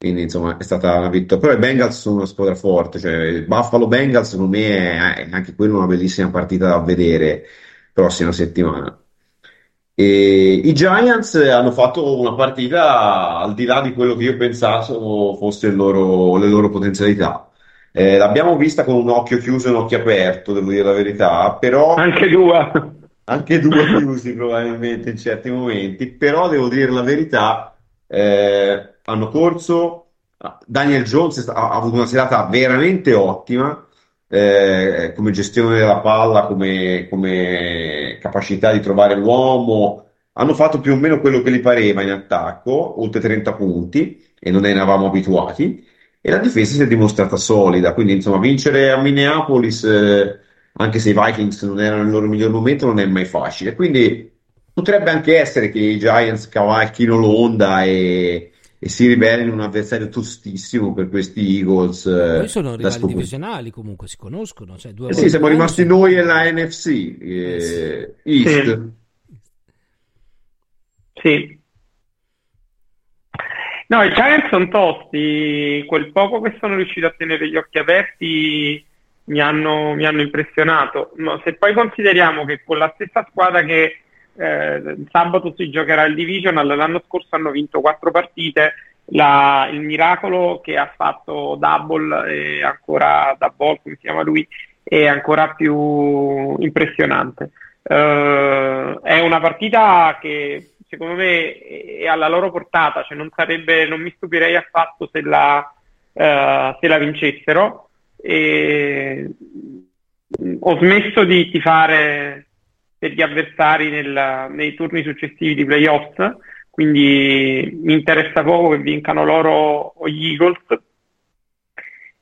Quindi insomma è stata una vittoria. Però i Bengals sono una squadra forte, cioè il Buffalo Bengals secondo me è, è anche quella una bellissima partita da vedere prossima settimana. E i Giants hanno fatto una partita al di là di quello che io pensavo fosse il loro- le loro potenzialità. Eh, l'abbiamo vista con un occhio chiuso e un occhio aperto, devo dire la verità, però Anche due. anche due chiusi probabilmente in certi momenti, però devo dire la verità, eh, hanno corso, Daniel Jones ha, ha avuto una serata veramente ottima, eh, come gestione della palla, come, come capacità di trovare l'uomo, hanno fatto più o meno quello che gli pareva in attacco, oltre 30 punti, e non eravamo abituati, e la difesa si è dimostrata solida, quindi insomma vincere a Minneapolis... eh, anche se i Vikings non erano nel loro miglior momento, non è mai facile. Quindi potrebbe anche essere che i Giants cavalchino l'onda e, e si rivelino un avversario tostissimo per questi Eagles. eh, Poi sono rivali scoprire. divisionali comunque, si conoscono. Cioè, due Eh sì, siamo rimasti noi e la NFC eh, Eh East. Sì. No, i Giants sono tosti, quel poco che sono riusciti a tenere gli occhi aperti mi hanno, mi hanno impressionato. Ma se poi consideriamo che con la stessa squadra che eh, sabato si giocherà il Divisional, l'anno scorso hanno vinto quattro partite, la- il miracolo che ha fatto Double è ancora, Double, come si chiama lui, è ancora più impressionante. Eh, è una partita che secondo me è alla loro portata, cioè non sarebbe, non mi stupirei affatto se la, eh, se la vincessero. E, ho smesso di tifare per gli avversari nel- nei turni successivi di playoffs, quindi mi interessa poco che vincano loro o gli Eagles.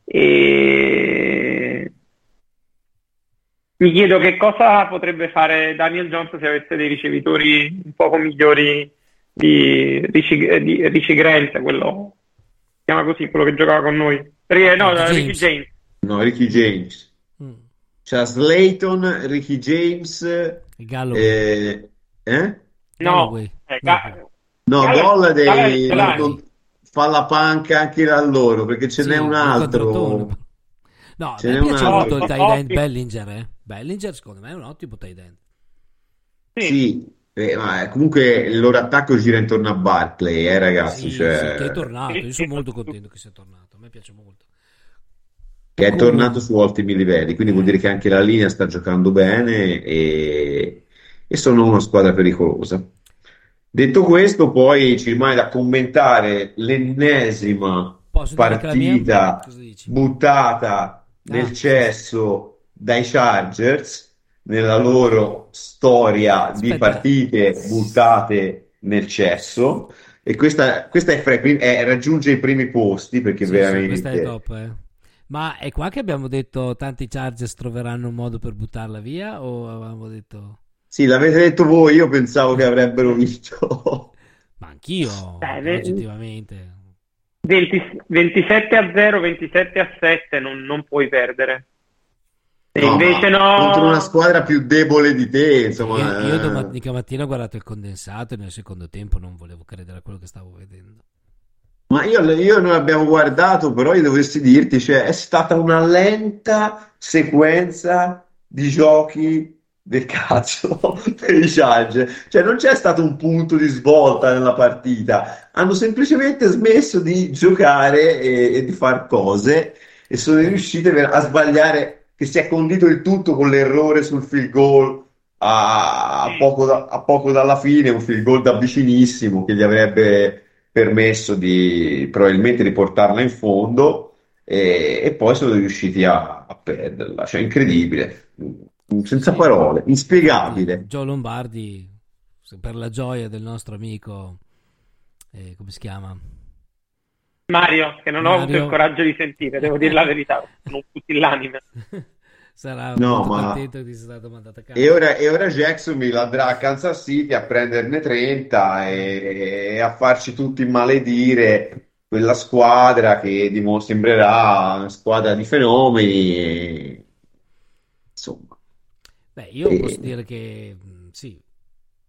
E mi chiedo che cosa potrebbe fare Daniel Jones se avesse dei ricevitori un poco migliori di Richie, di Richie Grant, quello si chiama così, quello che giocava con noi. No, Ricky Ricky James. James. No, Ricky James. C'ha Slayton, Ricky James, Il Gallo. eh, eh? No, Galloway. eh, Ga- No, Gallo- Golla dei- fa la panca anche da loro perché ce Sì, n'è un altro. No, Ce a n'è me un piace altro. molto il tight end. Bellinger, eh. Bellinger secondo me è un ottimo tight end. Sì. Sì, eh, ma comunque il loro attacco gira intorno a Barclay, eh, ragazzi, Sì, cioè, sì, che è tornato. Io sono molto contento che sia tornato. A me piace molto. Che è tornato su ottimi livelli, quindi vuol dire che anche la linea sta giocando bene e, e sono una squadra pericolosa. Detto questo, poi ci rimane da commentare l'ennesima Posso partita buttata nel Ah. cesso dai Chargers nella loro storia di Aspetta. partite buttate nel cesso. E questa, questa è, fra è- raggiunge i primi posti perché Sì, sì, veramente è top, eh. Ma è qua che abbiamo detto tanti Chargers troveranno un modo per buttarla via o avevamo detto Sì, l'avete detto voi, io pensavo che avrebbero vinto. ma anch'io oggettivamente 20 27 a 0, 27 a 7, non, non puoi perdere. E No, invece no. Contro una squadra più debole di te, insomma. io, io eh. domenica mattina ho guardato il condensato e nel secondo tempo non volevo credere a quello che stavo vedendo Ma io, io non abbiamo guardato, però io dovessi dirti, cioè, è stata una lenta sequenza di giochi del cazzo per i Chargers. Cioè, non c'è stato un punto di svolta nella partita. Hanno semplicemente smesso di giocare e, e di fare cose e sono riusciti a a sbagliare, che si è condito il tutto con l'errore sul field goal a, a poco, da- a poco dalla fine, un field goal da vicinissimo che gli avrebbe permesso di probabilmente di portarla in fondo e, e poi sono riusciti a, a perderla. Cioè, incredibile, senza Sì. parole, inspiegabile. Joe Lombardi se per la gioia del nostro amico eh, come si chiama? Mario, che non ho avuto Mario. il coraggio di sentire, devo dire la verità, non tutti l'anime. sarà No, ma- contento che sia stato mandato a casa E ora, e ora Jacksonville andrà a Kansas City a prenderne 30 e, e a farci tutti maledire quella squadra che dimo- sembrerà una squadra di fenomeni. e- Insomma, Beh, io E- posso dire che mh, sì,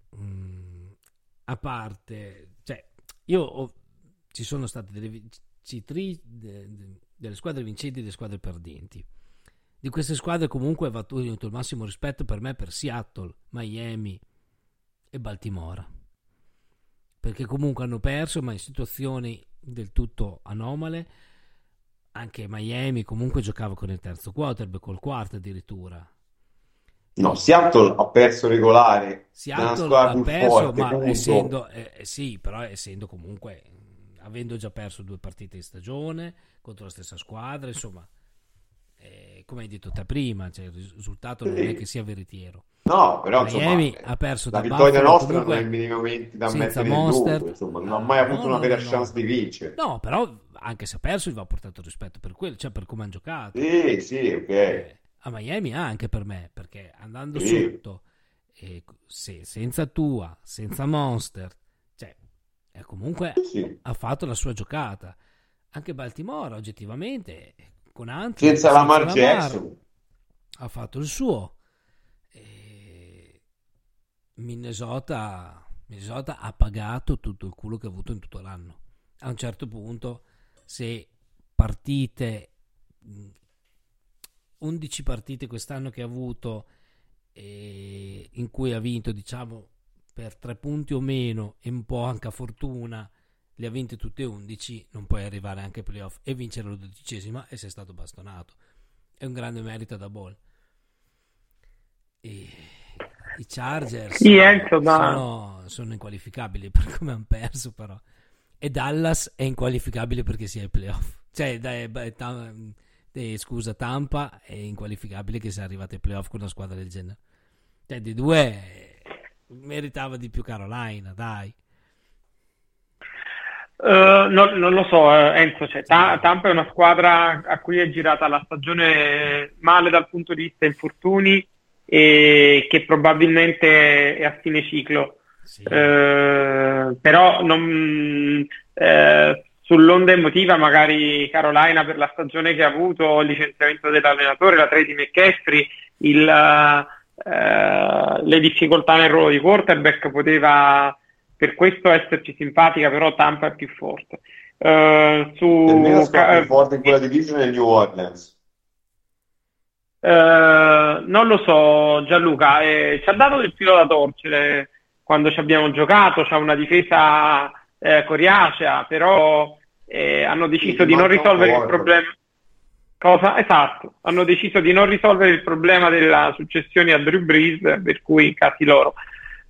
mh, a parte, cioè, io ho- ci sono state delle delle squadre vincenti e delle squadre perdenti. Di queste squadre comunque va tenuto il massimo rispetto per me per Seattle, Miami e Baltimora. Perché comunque hanno perso, ma in situazioni del tutto anomale. Anche Miami comunque giocava con il terzo quarterback, col quarto addirittura. no, Seattle ha perso regolare Seattle ha perso, forte, ma punto. essendo, eh, eh, sì, però essendo comunque, avendo già perso due partite in stagione contro la stessa squadra, insomma, eh, come hai detto te prima, cioè, il risultato non Sì. è che sia veritiero. No, però insomma, Miami ha perso la vittoria Buffalo nostra non è minimamente da mettere in Mostert. dubbio, insomma, non ha mai avuto No, una no, vera no, no. chance di vincere. No, però anche se ha perso, gli va portato rispetto per quello, cioè per come hanno giocato. Sì, sì, ok. Eh, a Miami anche per me, perché andando Sì. sotto, eh, se- senza Tua, senza Monster, cioè, eh, comunque Sì. ha fatto la sua giocata. Anche Baltimora, oggettivamente, con Ant, Senza Lamar Jackson. ha fatto il suo. E Minnesota, Minnesota ha pagato tutto il culo che ha avuto in tutto l'anno. A un certo punto, se partite, mh, 11 partite quest'anno che ha avuto, e in cui ha vinto, diciamo, per tre punti o meno e un po' anche a fortuna, le ha vinte tutte e 11, non puoi arrivare anche ai playoff e vincere la dodicesima e sei stato bastonato. È un grande merito da Ball. E i Chargers Sì, ma- sono, sono inqualificabili per come hanno perso, però. E Dallas è inqualificabile perché sia ai playoff. Cioè, dai, Tam- eh, scusa, Tampa è inqualificabile che sia arrivata ai playoff con una squadra del genere. Cioè, di due eh, meritava di più Carolina, dai. Eh, non, non lo so, eh, Enzo, cioè, Ta- Tampa è una squadra a cui è girata la stagione male dal punto di vista infortuni e che probabilmente è a fine ciclo. Sì. Eh, però non, eh, sull'onda emotiva magari Carolina per la stagione che ha avuto, il licenziamento dell'allenatore, la trade di McCaffrey, il, le difficoltà nel ruolo di quarterback poteva per questo esserci simpatica, però Tampa è più forte. Eh, su, ca- più forte in quella divisione è New Orleans. Eh, non lo so, Gianluca, eh, ci ha dato del filo da torcere quando ci abbiamo giocato, c'ha una difesa eh, coriacea, però eh, hanno deciso Sì, di non risolvere il quarterback. problema. Cosa? Esatto, hanno deciso di non risolvere il problema della successione a Drew Brees, per cui cazzi loro.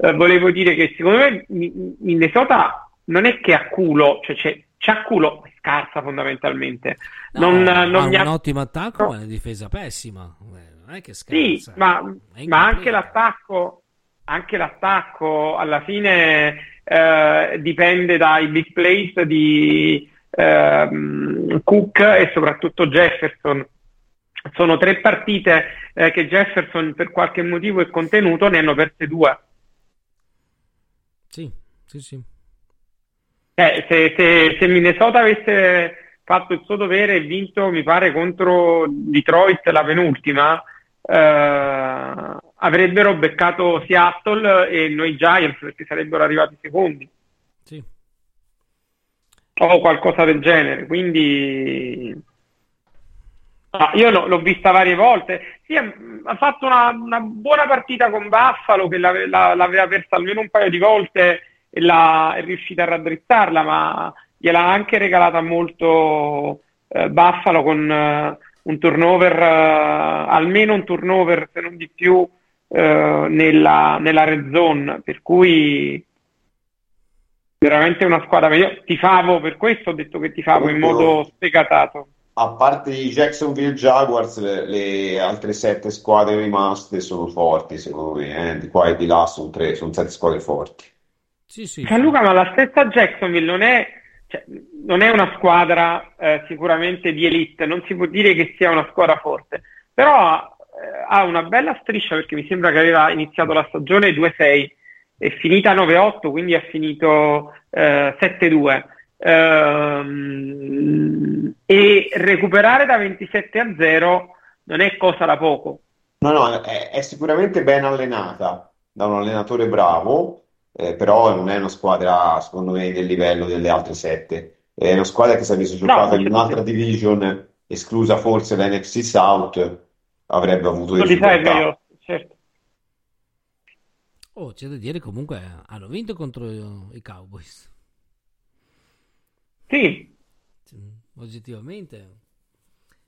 Eh, volevo dire che secondo me Mi- Minnesota non è che ha culo, cioè c'è, c'ha culo scarsa fondamentalmente. No, non, ha non un ha- ottimo attacco, no. ma una difesa pessima. Eh, Non è che Sì, scherza. ma, È ma anche l'attacco, anche l'attacco alla fine eh, dipende dai big plays di ehm, Cook e soprattutto Jefferson. Sono tre partite eh, che Jefferson per qualche motivo è contenuto, ne hanno perse due. Sì, sì, sì. Eh, se, se- se Minnesota avesse fatto il suo dovere e vinto, mi pare, contro Detroit la penultima, eh, avrebbero beccato Seattle e noi Giants perché sarebbero arrivati secondi Sì. o qualcosa del genere. Quindi Ah, io l'ho l'ho vista varie volte. Sì, ha, fatto una, una buona partita con Buffalo che l'ave- la- l'aveva persa almeno un paio di volte e la, è riuscita a raddrizzarla, ma gliel'ha anche regalata molto eh, Buffalo con eh, un turnover, eh, almeno un turnover, se non di più, eh, nella, nella red zone. Per cui veramente una squadra. Io tifavo per questo, ho detto che tifavo in modo sfegatato. A parte i Jacksonville Jaguars, le, le altre sette squadre rimaste sono forti, secondo me, eh. Di qua e di là sono tre, sono sette squadre forti. Sì, sì. Gianluca, ma la stessa Jacksonville non è, cioè, non è una squadra eh, sicuramente di elite, non si può dire che sia una squadra forte, però eh, ha una bella striscia perché mi sembra che aveva iniziato la stagione 2-6, è finita 9-8, quindi ha finito eh, 7-2. Ehm, e recuperare da 27 a 0 non è cosa da poco. No, no, è, è sicuramente ben allenata da un allenatore bravo, eh, però non è una squadra, secondo me, del livello delle altre sette. È una squadra che se avesse giocato in sì, un'altra sì. division, esclusa forse la NFC South, avrebbe avuto difficoltà. meglio, certo. Oh, c'è da dire comunque hanno vinto contro i Cowboys. Sì, Oggettivamente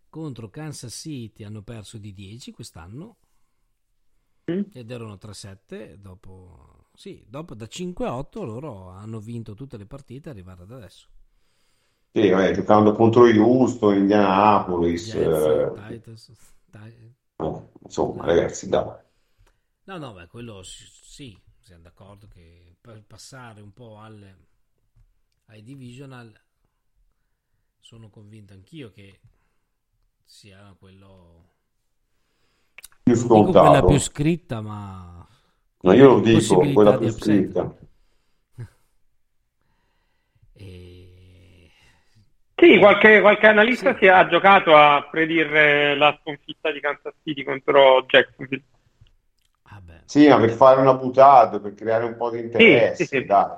contro Kansas City hanno perso di 10 quest'anno Mm. ed erano 3-7 dopo sì, dopo da 5-8 loro hanno vinto tutte le partite arrivare ad adesso. Sì, vabbè, giocando contro Houston, Indianapolis, Jets, eh, Titans, Ti- no, insomma, ragazzi, dai. No, no, beh, quello sì, sì, siamo d'accordo che per passare un po' alle, ai divisional sono convinto anch'io che sia quello Più non dico quella scontato. più scritta, ma No, io lo dico, quella più scritta. E... Sì, qualche, qualche analista si è giocato a predire la sconfitta di Kansas City contro Jacksonville. Vabbè, Sì, ma per fare una buttata, per creare un po' di interesse, sì, sì. dai.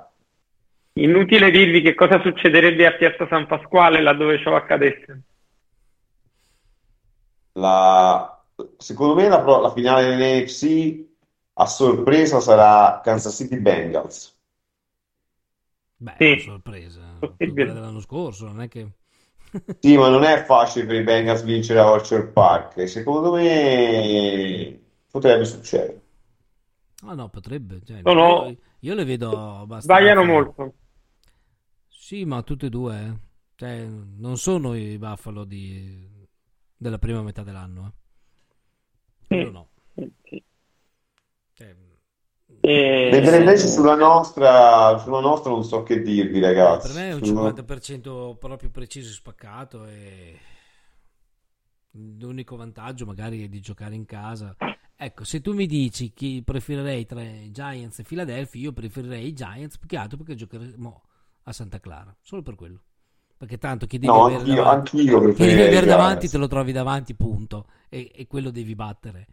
Inutile dirvi che cosa succederebbe a Piazza San Pasquale laddove ciò accadesse. La- secondo me la, pro- la finale dell'NFC a sorpresa sarà Kansas City Bengals. beh, Sì. sorpresa. Quella dell'anno scorso, non è che... Sì, ma non è facile per i Bengals vincere a Orchard Park. e Secondo me potrebbe succedere. Ah no, potrebbe. cioè, No, no. Io, io le vedo abbastanza... Sbagliano molto. Sì, ma tutte e due. eh. Cioè, non sono i Buffalo di... della prima metà dell'anno. Eh. Quello no. Sì. Cioè, E- Mentre invece sulla nostra, sulla nostra non so che dirvi, ragazzi. per me è un Sulla- 50% proprio preciso e spaccato e l'unico vantaggio magari è di giocare in casa Ecco, se tu mi dici chi preferirei tra i Giants e Philadelphia, io preferirei i Giants più che altro perché giocheremo a Santa Clara, solo per quello. Perché tanto chi devi No, avere anch'io, davanti, anch'io chi devi preferirei avere davanti te lo trovi davanti, punto. E, e quello devi battere.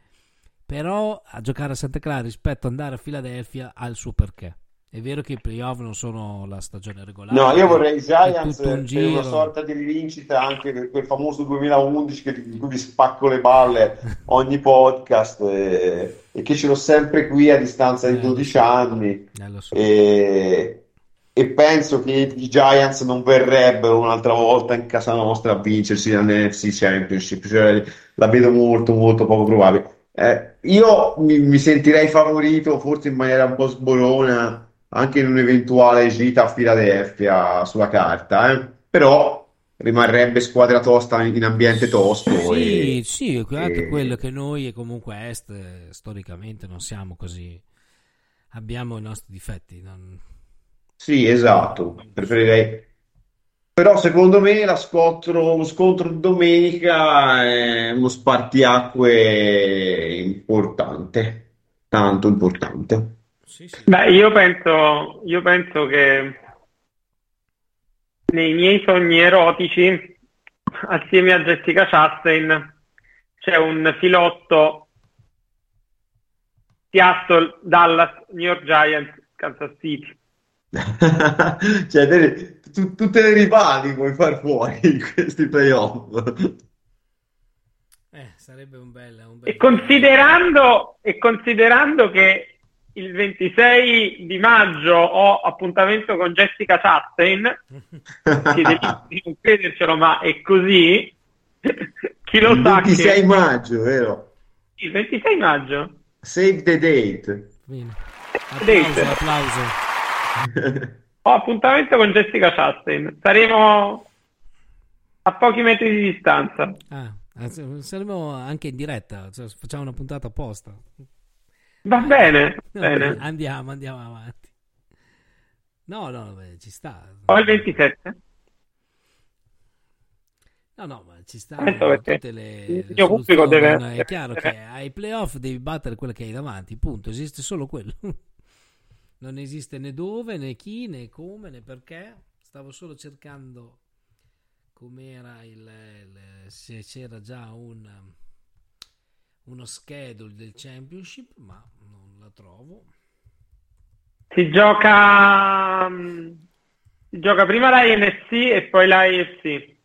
Però a giocare a Santa Clara rispetto ad andare a Philadelphia ha il suo perché. È vero che i playoff non sono la stagione regolare. No, io vorrei Giants un per una sorta di rivincita anche per quel famoso 2011 che, di cui vi spacco le balle ogni podcast e, e che ce l'ho sempre qui a distanza di Eh, lo 12 so. anni Eh, so. e, e penso che i Giants non verrebbero un'altra volta in casa nostra a vincersi la NFC Championship, cioè, la vedo molto molto poco probabile. Eh, io mi, mi sentirei favorito, forse in maniera un po' sborona, anche in un'eventuale gita a Philadelphia sulla carta, eh. Però rimarrebbe squadra tosta in ambiente tosto Sì, e, sì, anche e- quello che noi e comunque Est eh, storicamente non siamo così. Abbiamo i nostri difetti. non- Sì, esatto, preferirei. Però secondo me la scontro- lo scontro di domenica è uno spartiacque importante, tanto importante. Sì, sì. Beh, io penso, io penso che nei miei sogni erotici, assieme a Jessica Chastain, c'è un filotto Seattle, Dallas, New York Giants, Kansas City. Cioè, te- tu- tutte le rivali vuoi far fuori in questi playoff. Eh, sarebbe un bel, un bel E considerando, e considerando che il 26 di maggio ho appuntamento con Jessica Chastain, di non credercelo, ma è così, chi lo Il sa 26 che maggio, vero? il 26 maggio Save the date. Bene. Vedete? Applauso, applauso. Ho appuntamento con Jessica Chastain. Saremo a pochi metri di distanza. Ah, eh, saremo anche in diretta, cioè, facciamo una puntata apposta. Va bene, No, bene. Andiamo, andiamo avanti. No, no, beh, ci sta. Ho il 27. No, no, ma ci sta tutte le, il mio pubblico deve? È chiaro che ai playoff devi battere quello che hai davanti, punto. Esiste solo quello. Non esiste né dove, né chi, né come, né perché. Stavo solo cercando com'era il, il- se c'era già un uno schedule del championship, ma non la trovo. Si gioca, mm, si gioca prima la NFC e poi la AFC.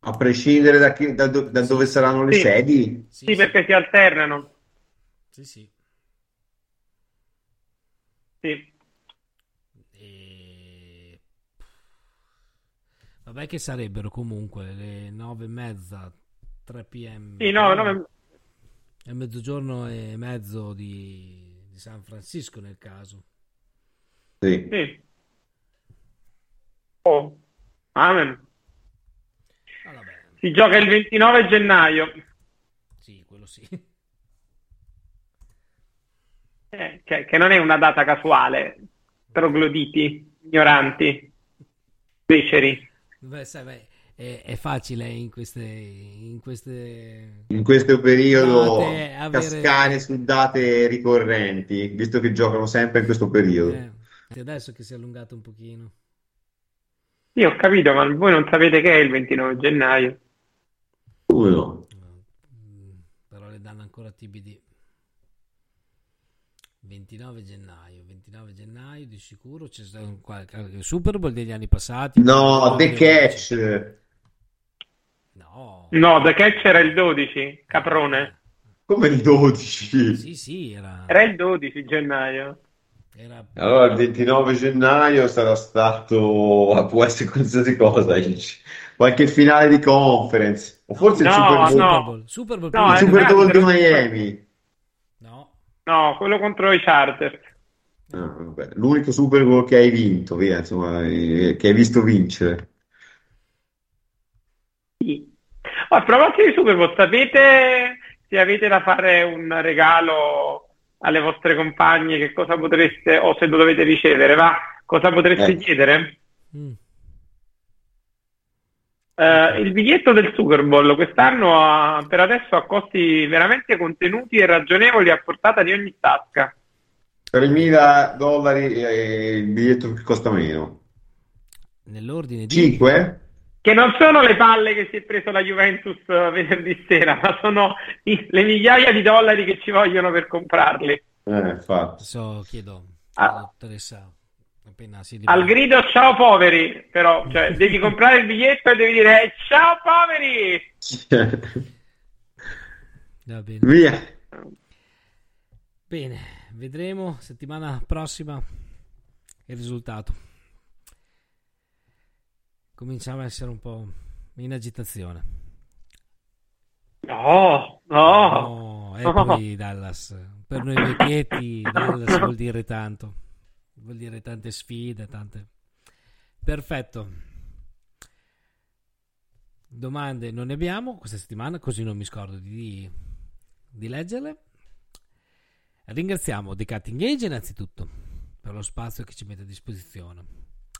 A prescindere da, chi- da do- da dove saranno le Sì. sedi. Sì, perché si alternano. Sì, sì. Sì. Vabbè che sarebbero comunque le nove e mezza, 3 pm. Sì, no, no, È mezzogiorno e mezzo di, di San Francisco nel caso. Sì. sì. Oh, amen. Ah. Si gioca il 29 gennaio, Sì, quello sì. eh, che, che non è una data casuale. Trogloditi, ignoranti, beceri. Beh, sai, beh, è, è facile in queste, in queste... In questo periodo avere- cascare su date ricorrenti, visto che giocano sempre in questo periodo. eh, adesso che si è allungato un pochino. Sì, ho capito, ma voi non sapete che è il 29 gennaio. Come no? Mm, però le danno ancora TBD 29 gennaio 29 gennaio di sicuro c'è stato un qualche Super Bowl degli anni passati No, The 2011. Catch. no No, The Catch era il 12, caprone. Come il 12? sì sì era, Era il 12 gennaio. era- Allora, il 29 gennaio sarà stato, può essere qualsiasi cosa, qualche finale di conference, o forse il No, Super Bowl, Super no. Bowl Super Bowl No, il. Super Bowl di. Miami. No quello contro i Chargers. Ah, L'unico Super Bowl che hai vinto, via, insomma, eh, che hai visto vincere. Sì. Oh, a proposito di Super Bowl, sapete se avete da fare un regalo alle vostre compagne, che cosa potreste, o se lo dovete ricevere, va? Cosa potreste Eh. chiedere? Mm. Eh, il biglietto del Super Bowl quest'anno ha, per adesso ha costi veramente contenuti e ragionevoli a portata di ogni tasca. 3.000 dollari è il biglietto che costa meno. Nell'ordine di... 5? Che non sono le palle che si è preso la Juventus eh, venerdì sera, ma sono i- le migliaia di dollari che ci vogliono per comprarli. Eh, infatti. Adesso chiedo Ah. dottoressa appena si Al grido ciao poveri, però, cioè, devi comprare il biglietto e devi dire "Eh, ciao poveri! Va bene. Via. Bene, vedremo settimana prossima il risultato. Cominciamo a essere un po' in agitazione. No, no. Oh, e poi Dallas. Per noi vecchietti Dallas vuol dire tanto. Vuol dire tante sfide, tante... Perfetto. Domande non ne abbiamo questa settimana, così non mi scordo di, di leggerle. Ringraziamo The Cutting Age innanzitutto per lo spazio che ci mette a disposizione.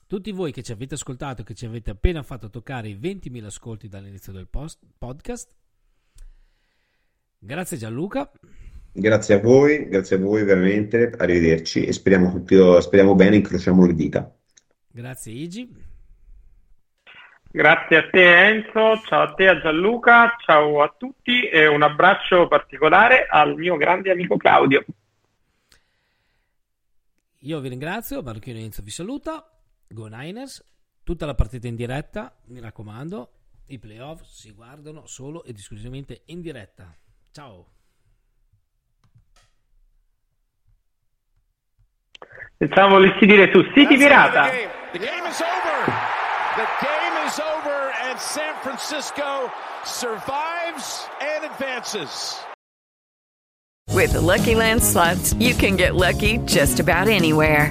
Tutti voi che ci avete ascoltato che ci avete appena fatto toccare i 20.000 ascolti dall'inizio del post- podcast. Grazie Gianluca. Grazie a voi, grazie a voi veramente, arrivederci e speriamo, tutti, speriamo bene, incrociamo le dita. Grazie Igi. Grazie a te Enzo, ciao a te a Gianluca, ciao a tutti e un abbraccio particolare al mio grande amico Claudio. Io vi ringrazio, Marchino Enzo vi saluta. Go Niners, tutta la partita in diretta, mi raccomando, i playoff si guardano solo ed esclusivamente in diretta. Ciao. Pensavo volessi dire su City That's the Pirata. The game. The game is over. The game is over, and San Francisco survives and advances. With the Lucky Land slots, you can get lucky just about anywhere.